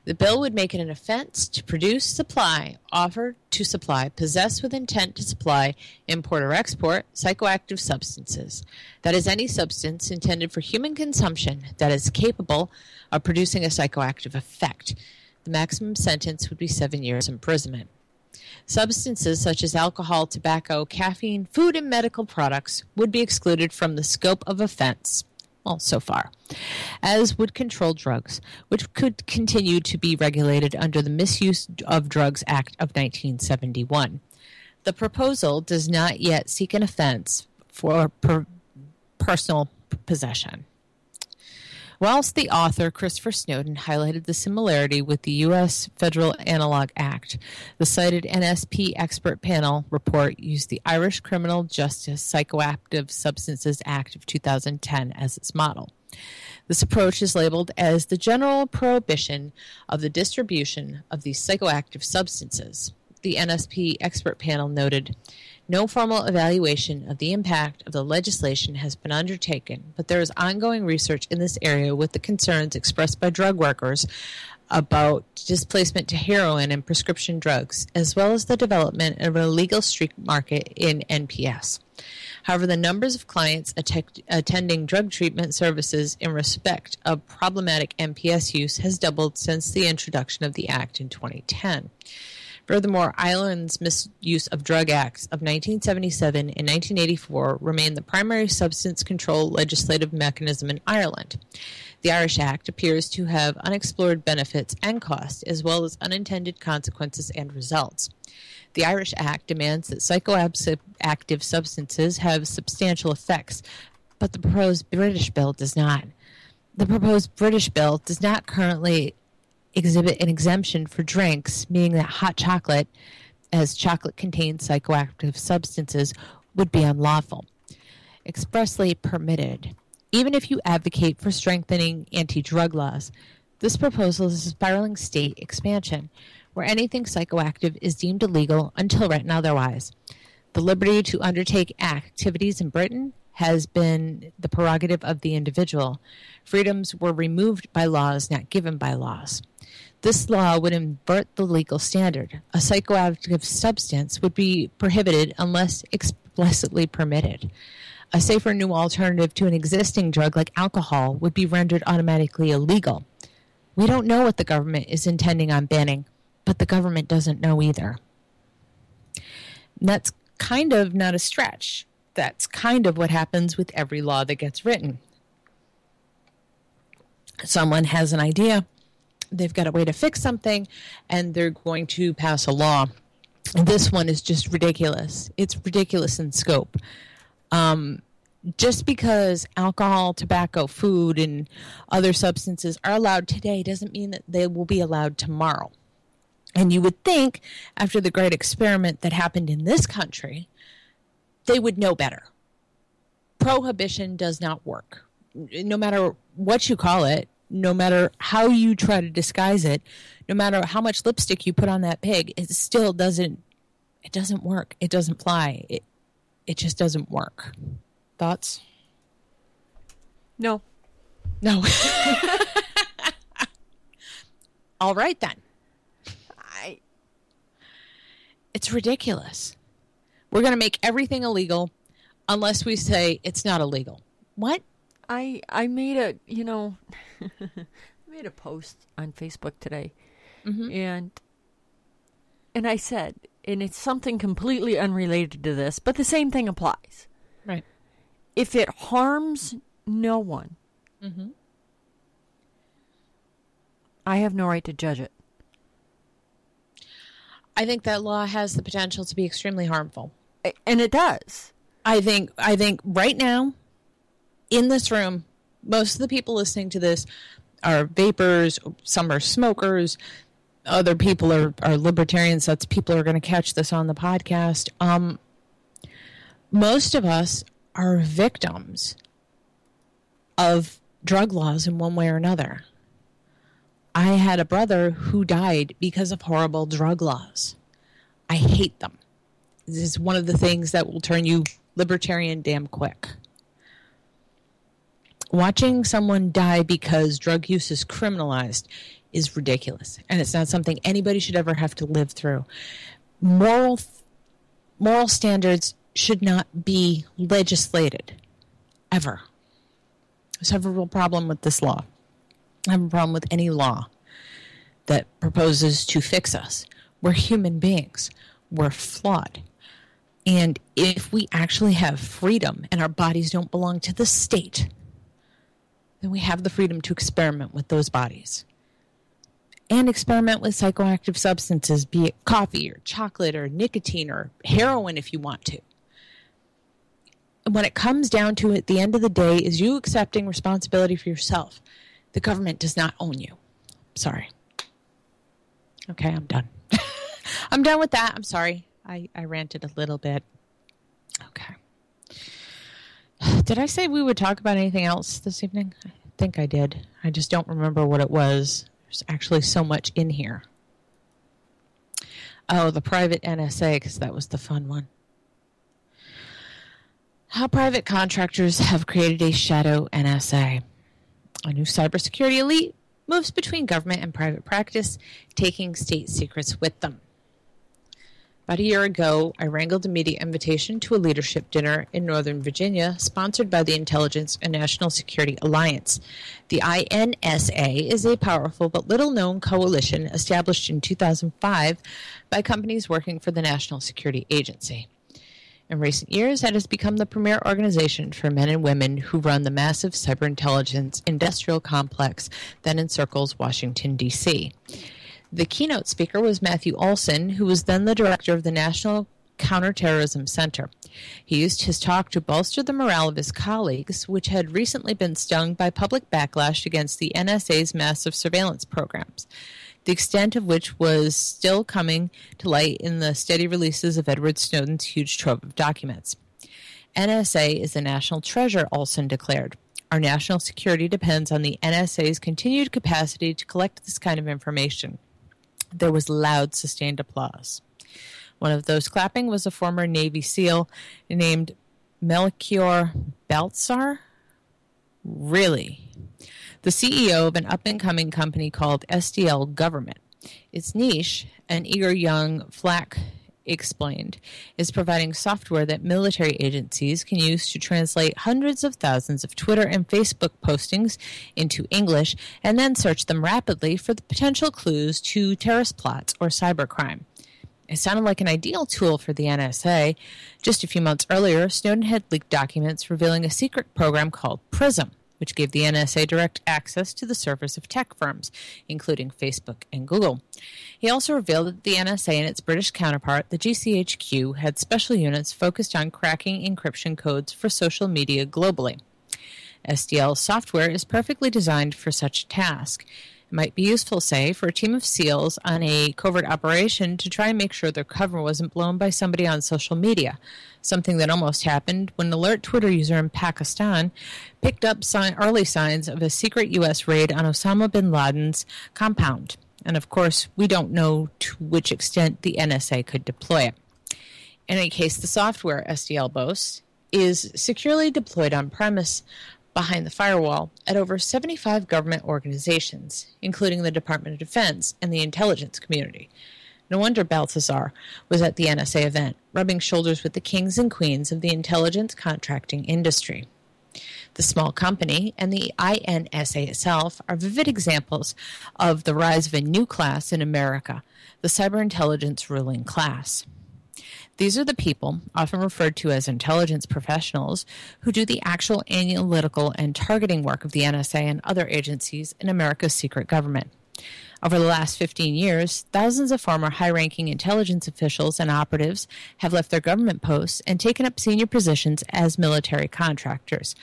The bill would make it an offense to produce, supply, offer to supply, possess with intent to supply, import or export psychoactive substances. That is, any substance intended for human consumption that is capable of producing a psychoactive effect. The maximum sentence would be seven years imprisonment. Substances such as alcohol, tobacco, caffeine, food, and medical products would be excluded from the scope of offense. Well, so far, as would controlled drugs, which could continue to be regulated under the Misuse of Drugs Act of 1971. The proposal does not yet seek an offense for per- personal possession. Whilst the author, Christopher Snowdon, highlighted the similarity with the U.S. Federal Analog Act, the cited NSP expert panel report used the Irish Criminal Justice Psychoactive Substances Act of 2010 as its model. This approach is labeled as the general prohibition of the distribution of these psychoactive substances. The NSP expert panel noted no formal evaluation of the impact of the legislation has been undertaken, but there is ongoing research in this area with the concerns expressed by drug workers about displacement to heroin and prescription drugs, as well as the development of an illegal street market in NPS. However, the numbers of clients att- attending drug treatment services in respect of problematic NPS use has doubled since the introduction of the Act in 2010. Furthermore, Ireland's misuse of drug acts of 1977 and 1984 remain the primary substance control legislative mechanism in Ireland. The Irish Act appears to have unexplored benefits and costs, as well as unintended consequences and results. The Irish Act demands that psychoactive substances have substantial effects, but the proposed British bill does not. The proposed British bill does not currently exhibit an exemption for drinks, meaning that hot chocolate, as chocolate contains psychoactive substances, would be unlawful. Expressly permitted. Even if you advocate for strengthening anti drug laws, this proposal is a spiraling state expansion where anything psychoactive is deemed illegal until written otherwise. The liberty to undertake activities in Britain has been the prerogative of the individual. Freedoms were removed by laws not given by laws. This law would invert the legal standard. A psychoactive substance would be prohibited unless explicitly permitted. A safer new alternative to an existing drug like alcohol would be rendered automatically illegal. We don't know what the government is intending on banning, but the government doesn't know either. That's kind of not a stretch. That's kind of what happens with every law that gets written. Someone has an idea, they've got a way to fix something, and they're going to pass a law. This one is just ridiculous. It's ridiculous in scope. Um, just because alcohol, tobacco, food, and other substances are allowed today doesn't mean that they will be allowed tomorrow. And you would think, after the great experiment that happened in this country, they would know better. Prohibition does not work. No matter what you call it, no matter how you try to disguise it, no matter how much lipstick you put on that pig, it still doesn't it doesn't work. It doesn't fly. It it just doesn't work. Thoughts? No. No. All right then. I It's ridiculous. We're going to make everything illegal unless we say it's not illegal. What? I I made a you know I made a post on Facebook today, mm-hmm. and and I said, and it's something completely unrelated to this, but the same thing applies. Right. If it harms no one, mm-hmm. I have no right to judge it. I think that law has the potential to be extremely harmful. And it does. I think I think right now in this room, most of the people listening to this are vapers, some are smokers, other people are, are libertarians. That's people are going to catch this on the podcast. Um, most of us are victims of drug laws in one way or another. I had a brother who died because of horrible drug laws. I hate them. This is one of the things that will turn you libertarian damn quick. Watching someone die because drug use is criminalized is ridiculous, and it's not something anybody should ever have to live through. Moral moral standards should not be legislated ever. I have a real problem with this law. I have a problem with any law that proposes to fix us. We're human beings. We're flawed. And if we actually have freedom and our bodies don't belong to the state, then we have the freedom to experiment with those bodies. And experiment with psychoactive substances, be it coffee or chocolate or nicotine or heroin if you want to. when it comes down to it, at the end of the day, is you accepting responsibility for yourself. The government does not own you. Sorry. Okay, I'm done. I'm done with that. I'm sorry. I, I ranted a little bit. Okay. Did I say we would talk about anything else this evening? I think I did. I just don't remember what it was. There's actually so much in here. Oh, the private NSA, because that was the fun one. How private contractors have created a shadow NSA. A new cybersecurity elite moves between government and private practice, taking state secrets with them. About a year ago, I wrangled a media invitation to a leadership dinner in Northern Virginia sponsored by the Intelligence and National Security Alliance. The INSA is a powerful but little known coalition established in 2005 by companies working for the National Security Agency. In recent years, it has become the premier organization for men and women who run the massive cyber intelligence industrial complex that encircles Washington, D.C. The keynote speaker was Matthew Olsen, who was then the director of the National Counterterrorism Center. He used his talk to bolster the morale of his colleagues, which had recently been stung by public backlash against the NSA's massive surveillance programs, the extent of which was still coming to light in the steady releases of Edward Snowden's huge trove of documents. NSA is a national treasure, Olson declared. Our national security depends on the NSA's continued capacity to collect this kind of information. There was loud, sustained applause. One of those clapping was a former Navy SEAL named Melchior Baltazar. Really? The CEO of an up and coming company called SDL Government. Its niche, an eager young Flack explained, is providing software that military agencies can use to translate hundreds of thousands of Twitter and Facebook postings into English and then search them rapidly for the potential clues to terrorist plots or cybercrime. It sounded like an ideal tool for the NSA. Just a few months earlier, Snowden had leaked documents revealing a secret program called PRISM, which gave the NSA direct access to the servers of tech firms, including Facebook and Google. He also revealed that the NSA and its British counterpart, the GCHQ, had special units focused on cracking encryption codes for social media globally. SDL software is perfectly designed for such a task. Might be useful, say, for a team of SEALs on a covert operation to try and make sure their cover wasn't blown by somebody on social media, something that almost happened when an alert Twitter user in Pakistan picked up si- early signs of a secret U.S. raid on Osama bin Laden's compound. And of course, we don't know to which extent the NSA could deploy it. In any case, the software SDL boasts is securely deployed on premise behind the firewall at over 75 government organizations, including the Department of Defense and the intelligence community. No wonder Baltazar was at the NSA event, rubbing shoulders with the kings and queens of the intelligence contracting industry. The small company and the INSA itself are vivid examples of the rise of a new class in America, the cyber intelligence ruling class. These are the people, often referred to as intelligence professionals, who do the actual analytical and targeting work of the NSA and other agencies in America's secret government. Over the last 15 years, thousands of former high ranking intelligence officials and operatives have left their government posts and taken up senior positions as military contractors,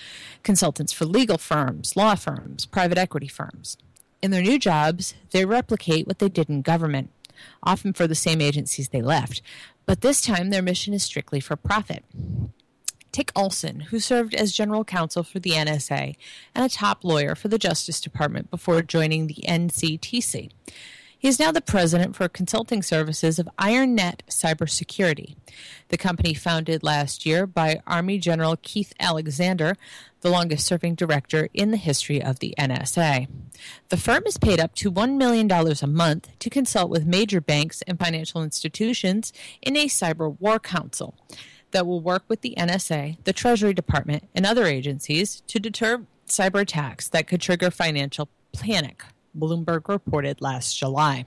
consultants for legal firms, law firms, private equity firms. In their new jobs, they replicate what they did in government, often for the same agencies they left, but this time their mission is strictly for profit. Take Olsen, who served as general counsel for the NSA and a top lawyer for the Justice Department before joining the NCTC. He is now the president for consulting services of IronNet Cybersecurity, the company founded last year by Army General Keith Alexander, the longest serving director in the history of the NSA. The firm is paid up to $1 million a month to consult with major banks and financial institutions in a cyber war council that will work with the NSA, the Treasury Department, and other agencies to deter cyber attacks that could trigger financial panic, Bloomberg reported last July.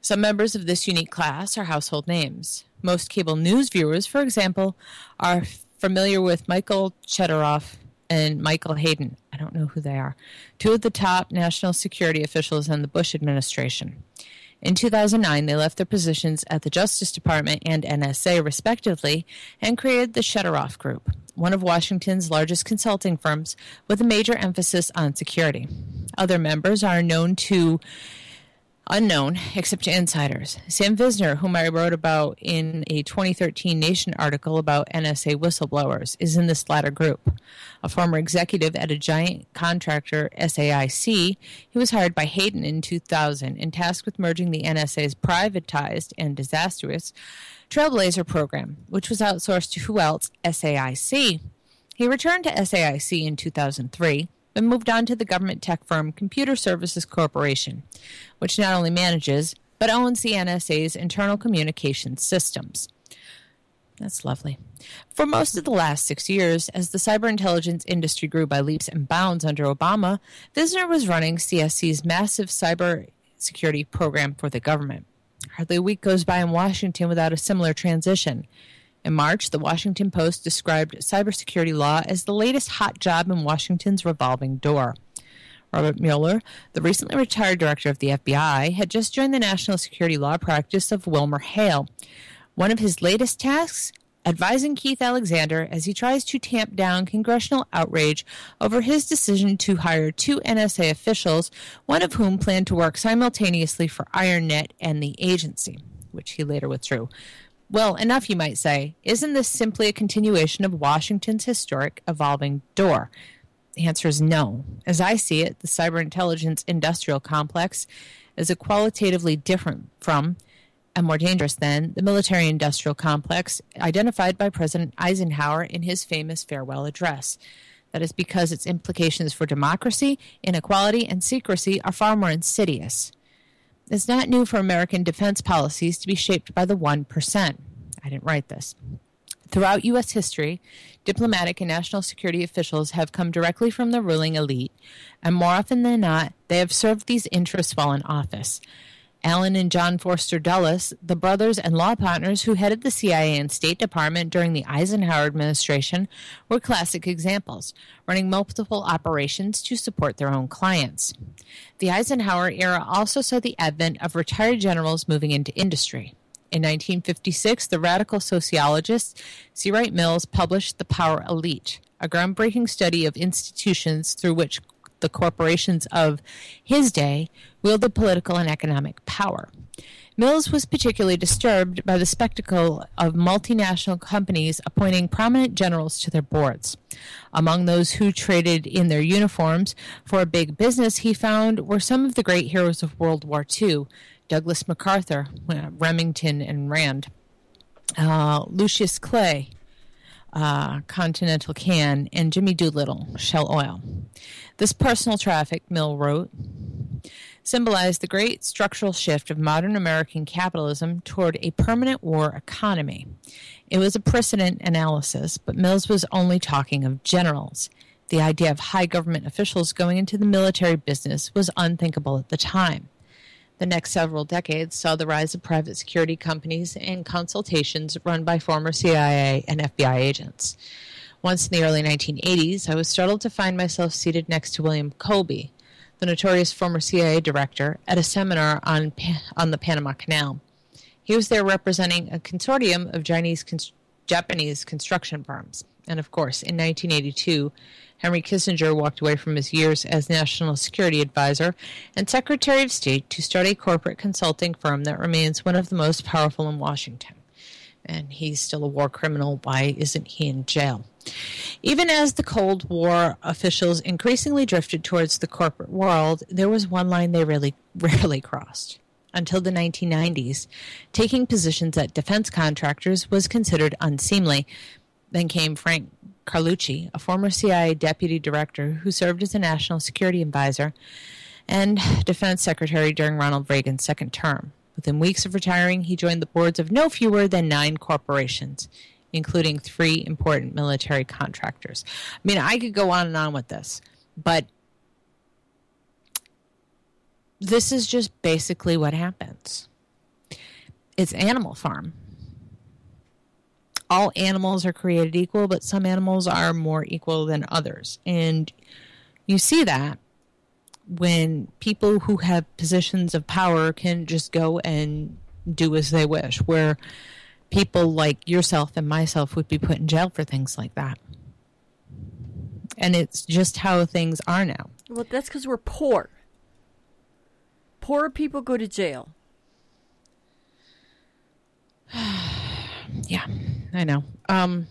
Some members of this unique class are household names. Most cable news viewers, for example, are familiar with Michael Chertoff and Michael Hayden. I don't know who they are. Two of the top national security officials in the Bush administration. In 2009, they left their positions at the Justice Department and NSA, respectively, and created the Chertoff Group, one of Washington's largest consulting firms with a major emphasis on security. Other members are known to unknown except to insiders. Sam Visner, whom I wrote about in a 2013 Nation article about NSA whistleblowers, is in this latter group. A former executive at a giant contractor, SAIC, he was hired by Hayden in 2000 and tasked with merging the NSA's privatized and disastrous Trailblazer program, which was outsourced to who else? SAIC. He returned to SAIC in 2003 and moved on to the government tech firm Computer Services Corporation, which not only manages but owns the NSA's internal communications systems. That's lovely. For most of the last six years, as the cyber intelligence industry grew by leaps and bounds under Obama, Visner was running CSC's massive cyber security program for the government. Hardly a week goes by in Washington without a similar transition. In March, the Washington Post described cybersecurity law as the latest hot job in Washington's revolving door. Robert Mueller, the recently retired director of the FBI, had just joined the national security law practice of Wilmer Hale. One of his latest tasks? Advising Keith Alexander as he tries to tamp down congressional outrage over his decision to hire two NSA officials, one of whom planned to work simultaneously for IronNet and the agency, which he later withdrew. Well, enough, you might say. Isn't this simply a continuation of Washington's historic evolving door? The answer is no. As I see it, the cyber intelligence industrial complex is a qualitatively different from and more dangerous than the military industrial complex identified by President Eisenhower in his famous farewell address. That is because its implications for democracy, inequality, and secrecy are far more insidious. It's not new for American defense policies to be shaped by the 1%. I didn't write this. Throughout U.S. history, diplomatic and national security officials have come directly from the ruling elite, and more often than not, they have served these interests while in office. Allen and John Foster Dulles, the brothers and law partners who headed the CIA and State Department during the Eisenhower administration, were classic examples, running multiple operations to support their own clients. The Eisenhower era also saw the advent of retired generals moving into industry. In 1956, the radical sociologist C. Wright Mills published The Power Elite, a groundbreaking study of institutions through which the corporations of his day wielded political and economic power. Mills was particularly disturbed by the spectacle of multinational companies appointing prominent generals to their boards. Among those who traded in their uniforms for a big business, he found were some of the great heroes of World War II Douglas MacArthur, Remington and Rand, uh, Lucius Clay, uh, Continental Can, and Jimmy Doolittle, Shell Oil. This personal traffic, Mill wrote, symbolized the great structural shift of modern American capitalism toward a permanent war economy. It was a precedent analysis, but Mills was only talking of generals. The idea of high government officials going into the military business was unthinkable at the time. The next several decades saw the rise of private security companies and consultations run by former CIA and FBI agents. Once in the early 1980s, I was startled to find myself seated next to William Colby, the notorious former CIA director, at a seminar on, on the Panama Canal. He was there representing a consortium of Chinese Japanese construction firms. And of course, in 1982, Henry Kissinger walked away from his years as National Security Advisor and Secretary of State to start a corporate consulting firm that remains one of the most powerful in Washington. And he's still a war criminal. Why isn't he in jail? Even as the Cold War officials increasingly drifted towards the corporate world, there was one line they really rarely crossed. Until the 1990s, taking positions at defense contractors was considered unseemly. Then came Frank Carlucci, a former CIA deputy director who served as a national security advisor and defense secretary during Ronald Reagan's second term. Within weeks of retiring, he joined the boards of no fewer than nine corporations, including three important military contractors. I mean, I could go on and on with this, but this is just basically what happens. It's Animal Farm all animals are created equal, but some animals are more equal than others. And you see that when people who have positions of power can just go and do as they wish, where people like yourself and myself would be put in jail for things like that. And it's just how things are now. Well, that's because we're poor. Poor people go to jail. Yeah, I know. Um,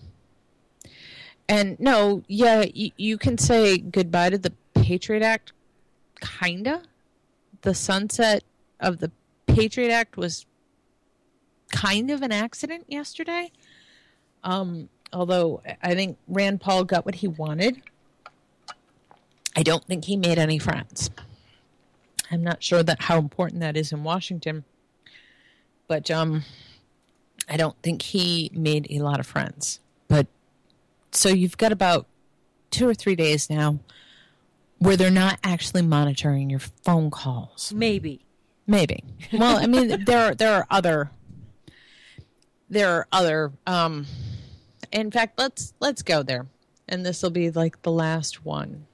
and no, yeah, y- you can say goodbye to the Patriot Act, kinda. The sunset of the Patriot Act was kind of an accident yesterday. Um, although I think Rand Paul got what he wanted. I don't think he made any friends. I'm not sure that how important that is in Washington, but um, I don't think he made a lot of friends. But so you've got about two or three days now where they're not actually monitoring your phone calls. Maybe. Maybe. Well, I mean, there are, there are other there are other. Um, in fact, let's let's go there, and this will be like the last one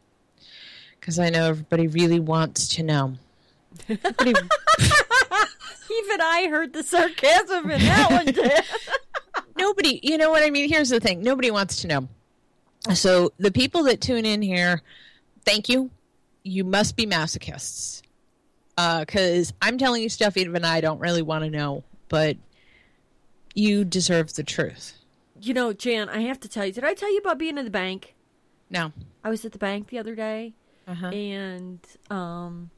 because I know everybody really wants to know. Everybody, Even I heard the sarcasm in that one, nobody, you know what I mean? Here's the thing nobody wants to know. So, the people that tune in here, thank you. You must be masochists. Because I'm telling you stuff even I don't really want to know, but you deserve the truth. You know, Jan, I have to tell you, did I tell you about being in the bank? No. I was at the bank the other day, Uh-huh. and um,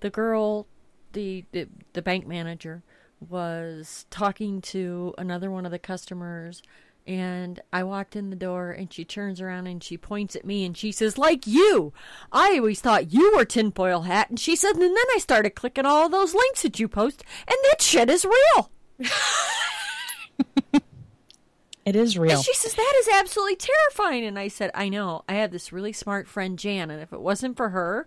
the girl, the, the the bank manager, was talking to another one of the customers. And I walked in the door, and she turns around and she points at me and she says, "Like you, I always thought you were tinfoil hat." And she said, and then I started clicking all those links that you post, and that shit is real. It is real. And she says, That is absolutely terrifying. And I said, I know. I have this really smart friend, Jan, and if it wasn't for her,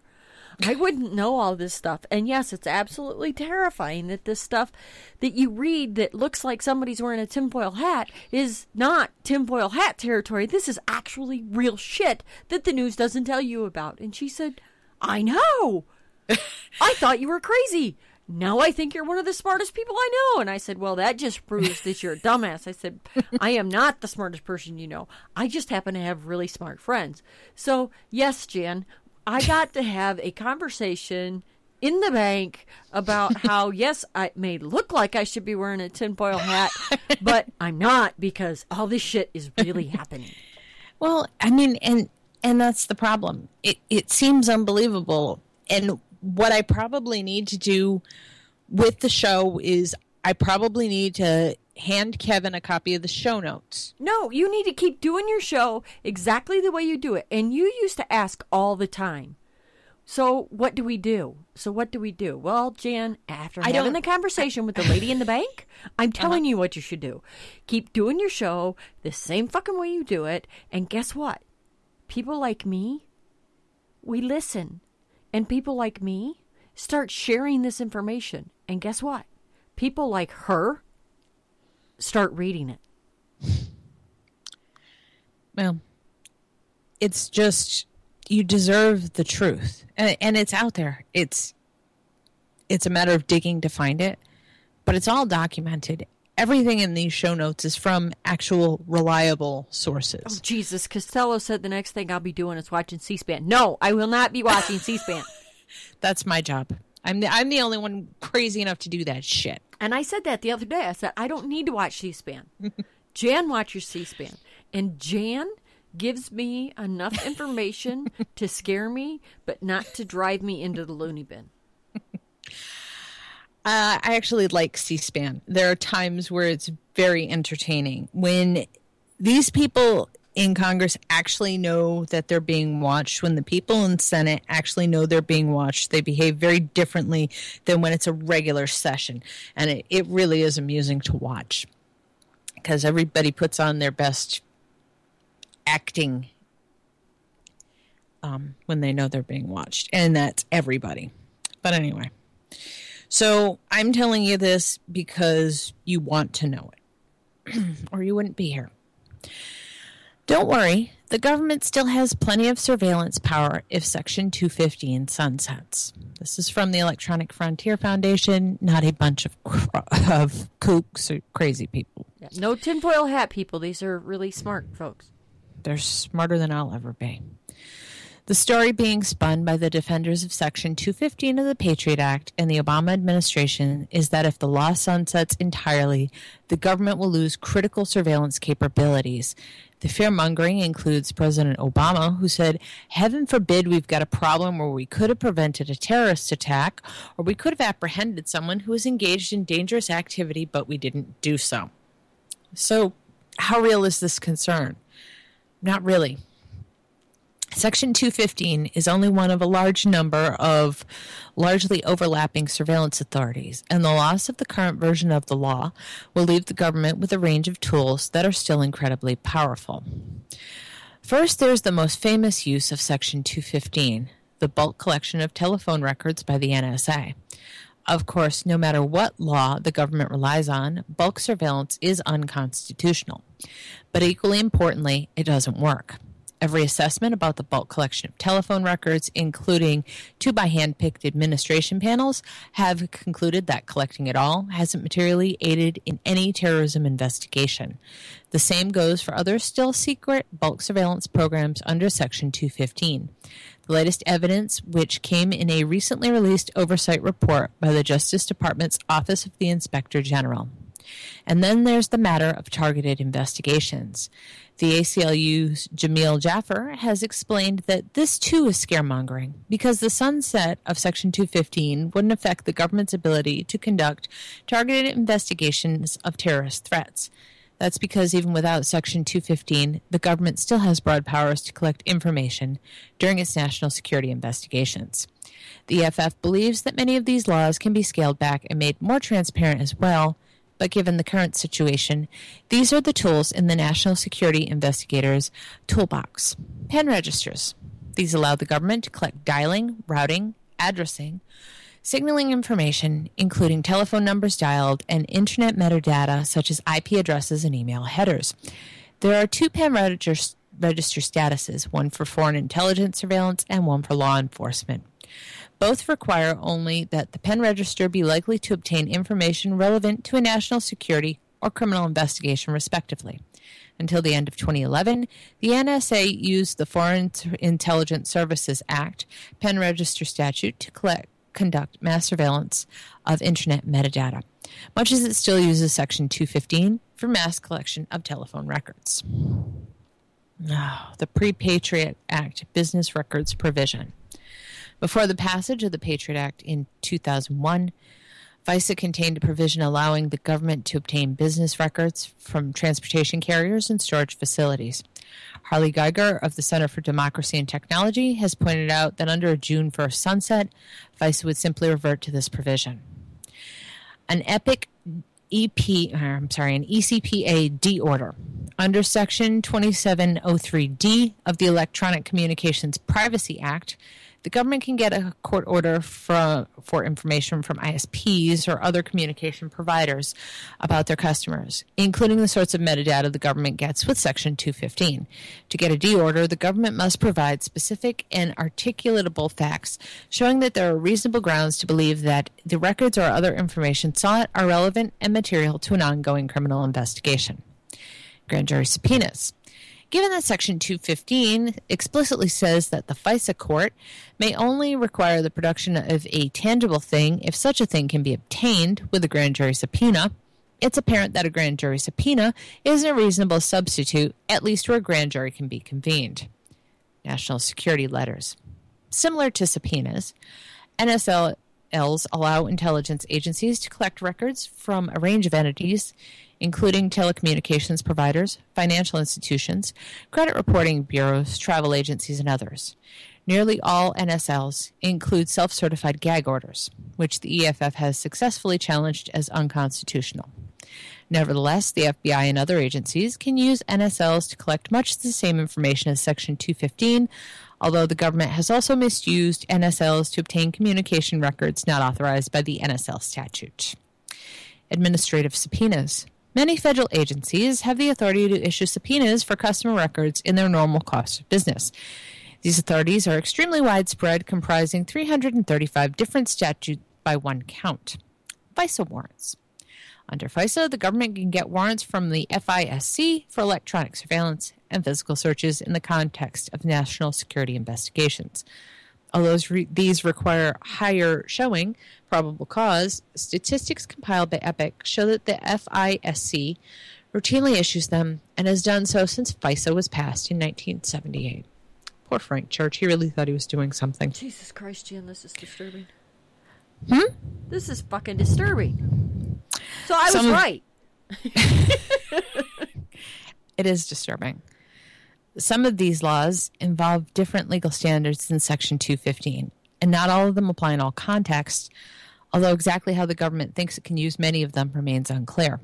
I wouldn't know all this stuff. And yes, it's absolutely terrifying that this stuff that you read that looks like somebody's wearing a tinfoil hat is not tinfoil hat territory. This is actually real shit that the news doesn't tell you about. And she said, I know. I thought you were crazy. Now I think you're one of the smartest people I know. And I said, Well, that just proves that you're a dumbass. I said, I am not the smartest person you know. I just happen to have really smart friends. So, yes, Jan, I got to have a conversation in the bank about how, yes, I may look like I should be wearing a tinfoil hat, but I'm not because all this shit is really happening. Well, I mean, and and that's the problem. It it seems unbelievable. And what I probably need to do with the show is I probably need to hand Kevin a copy of the show notes. No, you need to keep doing your show exactly the way you do it. And you used to ask all the time. So what do we do? So what do we do? Well, Jan, after I having the conversation with the lady in the bank, I'm uh-huh. telling you what you should do. Keep doing your show the same fucking way you do it, and guess what? People like me, we listen. And people like me start sharing this information. And guess what? People like her start reading it. Well, it's just you deserve the truth, and, and it's out there. It's it's a matter of digging to find it, but it's all documented. Everything in these show notes is from actual reliable sources. Oh, Jesus, Costello said the next thing I'll be doing is watching C-SPAN. No, I will not be watching C-SPAN. That's my job. I'm the I'm the only one crazy enough to do that shit. And I said that the other day. I said I don't need to watch C-SPAN. Jan watches C-SPAN, and Jan gives me enough information to scare me, but not to drive me into the loony bin. Uh, I actually like C-SPAN. There are times where it's very entertaining when these people in Congress actually know that they're being watched. When the people in Senate actually know they're being watched, they behave very differently than when it's a regular session, and it, it really is amusing to watch because everybody puts on their best acting um, when they know they're being watched, and that's everybody. But anyway. So I'm telling you this because you want to know it, or you wouldn't be here. Don't worry, the government still has plenty of surveillance power if Section 215 sunsets. This is from the Electronic Frontier Foundation, not a bunch of, of kooks or crazy people. Yeah, no tinfoil hat people. These are really smart folks. They're smarter than I'll ever be. The story being spun by the defenders of Section 215 of the Patriot Act and the Obama administration is that if the law sunsets entirely, the government will lose critical surveillance capabilities. The fear mongering includes President Obama, who said, Heaven forbid we've got a problem where we could have prevented a terrorist attack or we could have apprehended someone who was engaged in dangerous activity, but we didn't do so. So, how real is this concern? Not really. Section 215 is only one of a large number of largely overlapping surveillance authorities, and the loss of the current version of the law will leave the government with a range of tools that are still incredibly powerful. First, there's the most famous use of Section 215 the bulk collection of telephone records by the NSA. Of course, no matter what law the government relies on, bulk surveillance is unconstitutional. But equally importantly, it doesn't work. Every assessment about the bulk collection of telephone records, including two by hand picked administration panels, have concluded that collecting it all hasn't materially aided in any terrorism investigation. The same goes for other still secret bulk surveillance programs under Section 215. The latest evidence, which came in a recently released oversight report by the Justice Department's Office of the Inspector General. And then there's the matter of targeted investigations. The ACLU's Jameel Jaffer has explained that this too is scaremongering because the sunset of Section 215 wouldn't affect the government's ability to conduct targeted investigations of terrorist threats. That's because even without Section 215, the government still has broad powers to collect information during its national security investigations. The EFF believes that many of these laws can be scaled back and made more transparent as well but given the current situation, these are the tools in the National Security Investigators Toolbox. Pen registers. These allow the government to collect dialing, routing, addressing, signaling information, including telephone numbers dialed and internet metadata such as IP addresses and email headers. There are two pen register, register statuses, one for foreign intelligence surveillance and one for law enforcement. Both require only that the pen register be likely to obtain information relevant to a national security or criminal investigation, respectively. Until the end of 2011, the NSA used the Foreign Intelligence Services Act pen register statute to collect, conduct mass surveillance of Internet metadata, much as it still uses Section 215 for mass collection of telephone records. Oh, the Pre Patriot Act Business Records Provision. Before the passage of the Patriot Act in 2001, FISA contained a provision allowing the government to obtain business records from transportation carriers and storage facilities. Harley Geiger of the Center for Democracy and Technology has pointed out that under a June 1st sunset, FISA would simply revert to this provision. An EPIC EP, uh, I'm sorry, an ECPA D order under Section 2703D of the Electronic Communications Privacy Act the government can get a court order for, for information from ISPs or other communication providers about their customers, including the sorts of metadata the government gets with Section 215. To get a D order, the government must provide specific and articulatable facts showing that there are reasonable grounds to believe that the records or other information sought are relevant and material to an ongoing criminal investigation. Grand jury subpoenas. Given that Section 215 explicitly says that the FISA court may only require the production of a tangible thing if such a thing can be obtained with a grand jury subpoena, it's apparent that a grand jury subpoena isn't a reasonable substitute, at least where a grand jury can be convened. National security letters. Similar to subpoenas, NSLs allow intelligence agencies to collect records from a range of entities, including telecommunications providers, financial institutions, credit reporting bureaus, travel agencies, and others. Nearly all NSLs include self certified gag orders, which the EFF has successfully challenged as unconstitutional. Nevertheless, the FBI and other agencies can use NSLs to collect much the same information as Section 215, although the government has also misused NSLs to obtain communication records not authorized by the NSL statute. Administrative subpoenas. Many federal agencies have the authority to issue subpoenas for customer records in their normal course of business. These authorities are extremely widespread, comprising 335 different statutes by one count. FISA warrants. Under FISA, the government can get warrants from the FISC for electronic surveillance and physical searches in the context of national security investigations. Although these require higher showing probable cause, statistics compiled by EPIC show that the FISC routinely issues them and has done so since FISA was passed in 1978. Poor Frank Church, he really thought he was doing something. Jesus Christ, Jan, this is disturbing. Hmm? This is fucking disturbing. So I Some was right. It is disturbing. Some of these laws involve different legal standards than Section 215, and not all of them apply in all contexts, although exactly how the government thinks it can use many of them remains unclear.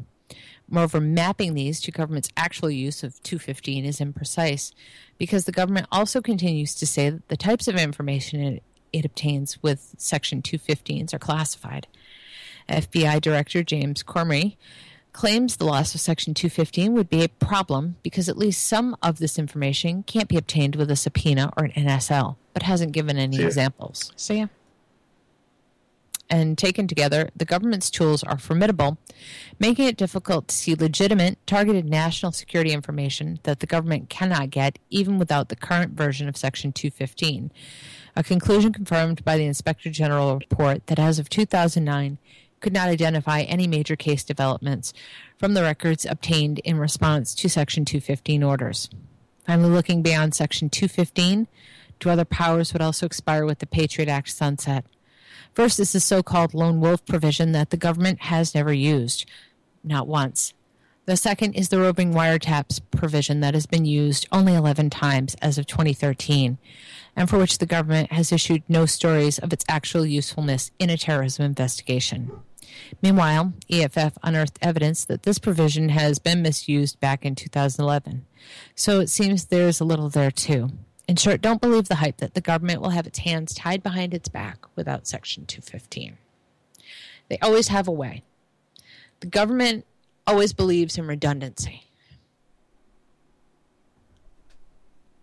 Moreover, mapping these to government's actual use of 215 is imprecise because the government also continues to say that the types of information it, it obtains with Section 215s are classified. FBI Director James Comey claims the loss of Section 215 would be a problem because at least some of this information can't be obtained with a subpoena or an NSL, but hasn't given any See ya. examples. So, yeah. And taken together, the government's tools are formidable, making it difficult to see legitimate, targeted national security information that the government cannot get even without the current version of Section 215. A conclusion confirmed by the Inspector General report that as of 2009 could not identify any major case developments from the records obtained in response to Section 215 orders. Finally, looking beyond Section 215 to other powers would also expire with the Patriot Act sunset. First is the so called lone wolf provision that the government has never used, not once. The second is the roving wiretaps provision that has been used only 11 times as of 2013, and for which the government has issued no stories of its actual usefulness in a terrorism investigation. Meanwhile, EFF unearthed evidence that this provision has been misused back in 2011. So it seems there's a little there too. In short, don't believe the hype that the government will have its hands tied behind its back without Section 215. They always have a way. The government always believes in redundancy.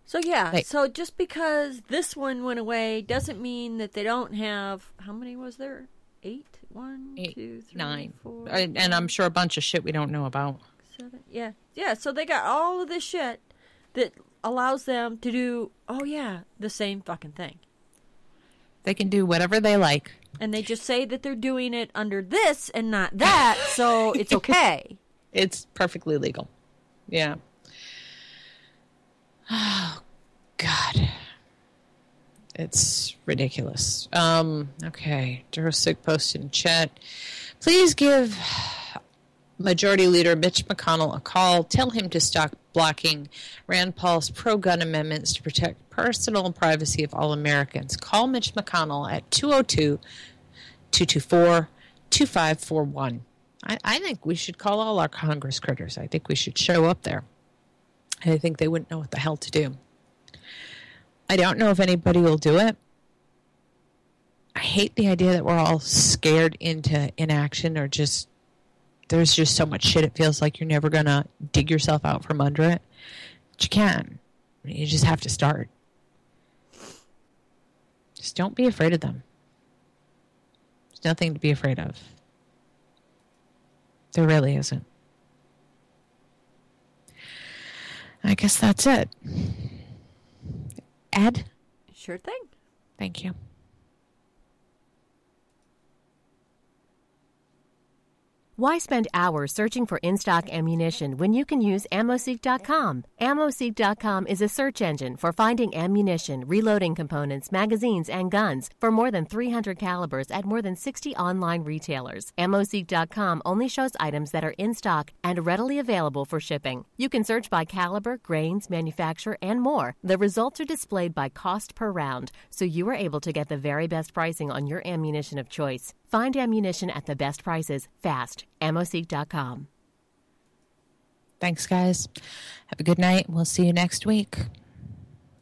So yeah, so just because this one went away doesn't mean that they don't have how many was there? Eight? One, Eight, two, three, Nine. four, And and I'm sure a bunch of shit we don't know about. seven. Yeah. Yeah, so they got all of this shit that allows them to do oh yeah, the same fucking thing. They can do whatever they like. And they just say that they're doing it under this and not that, so it's okay. It's perfectly legal. Yeah. Oh, God. It's ridiculous. Um, okay. Durosig posted in chat. Please give Majority Leader Mitch McConnell a call. Tell him to stop blocking Rand Paul's pro gun amendments to protect personal privacy of all Americans. Call Mitch McConnell at 202 224 2541. I, think we should call all our Congress critters. I think we should show up there. I think they wouldn't know what the hell to do. I don't know if anybody will do it. I hate the idea that we're all scared into inaction or just there's just so much shit it feels like you're never going to dig yourself out from under it. But you can. You just have to start. Just don't be afraid of them. There's nothing to be afraid of. There really isn't. I guess that's it. Ed, Sure thing. thank you. Why spend hours searching for in stock ammunition when you can use AmmoSeek.com? AmmoSeek.com is a search engine for finding ammunition, reloading components, magazines, and guns for more than 300 calibers at more than 60 online retailers. AmmoSeek.com only shows items that are in stock and readily available for shipping. You can search by caliber, grains, manufacturer, and more. The results are displayed by cost per round, so you are able to get the very best pricing on your ammunition of choice. Find ammunition at the best prices fast. AmmoSeek.com. Thanks, guys. Have a good night. We'll see you next week.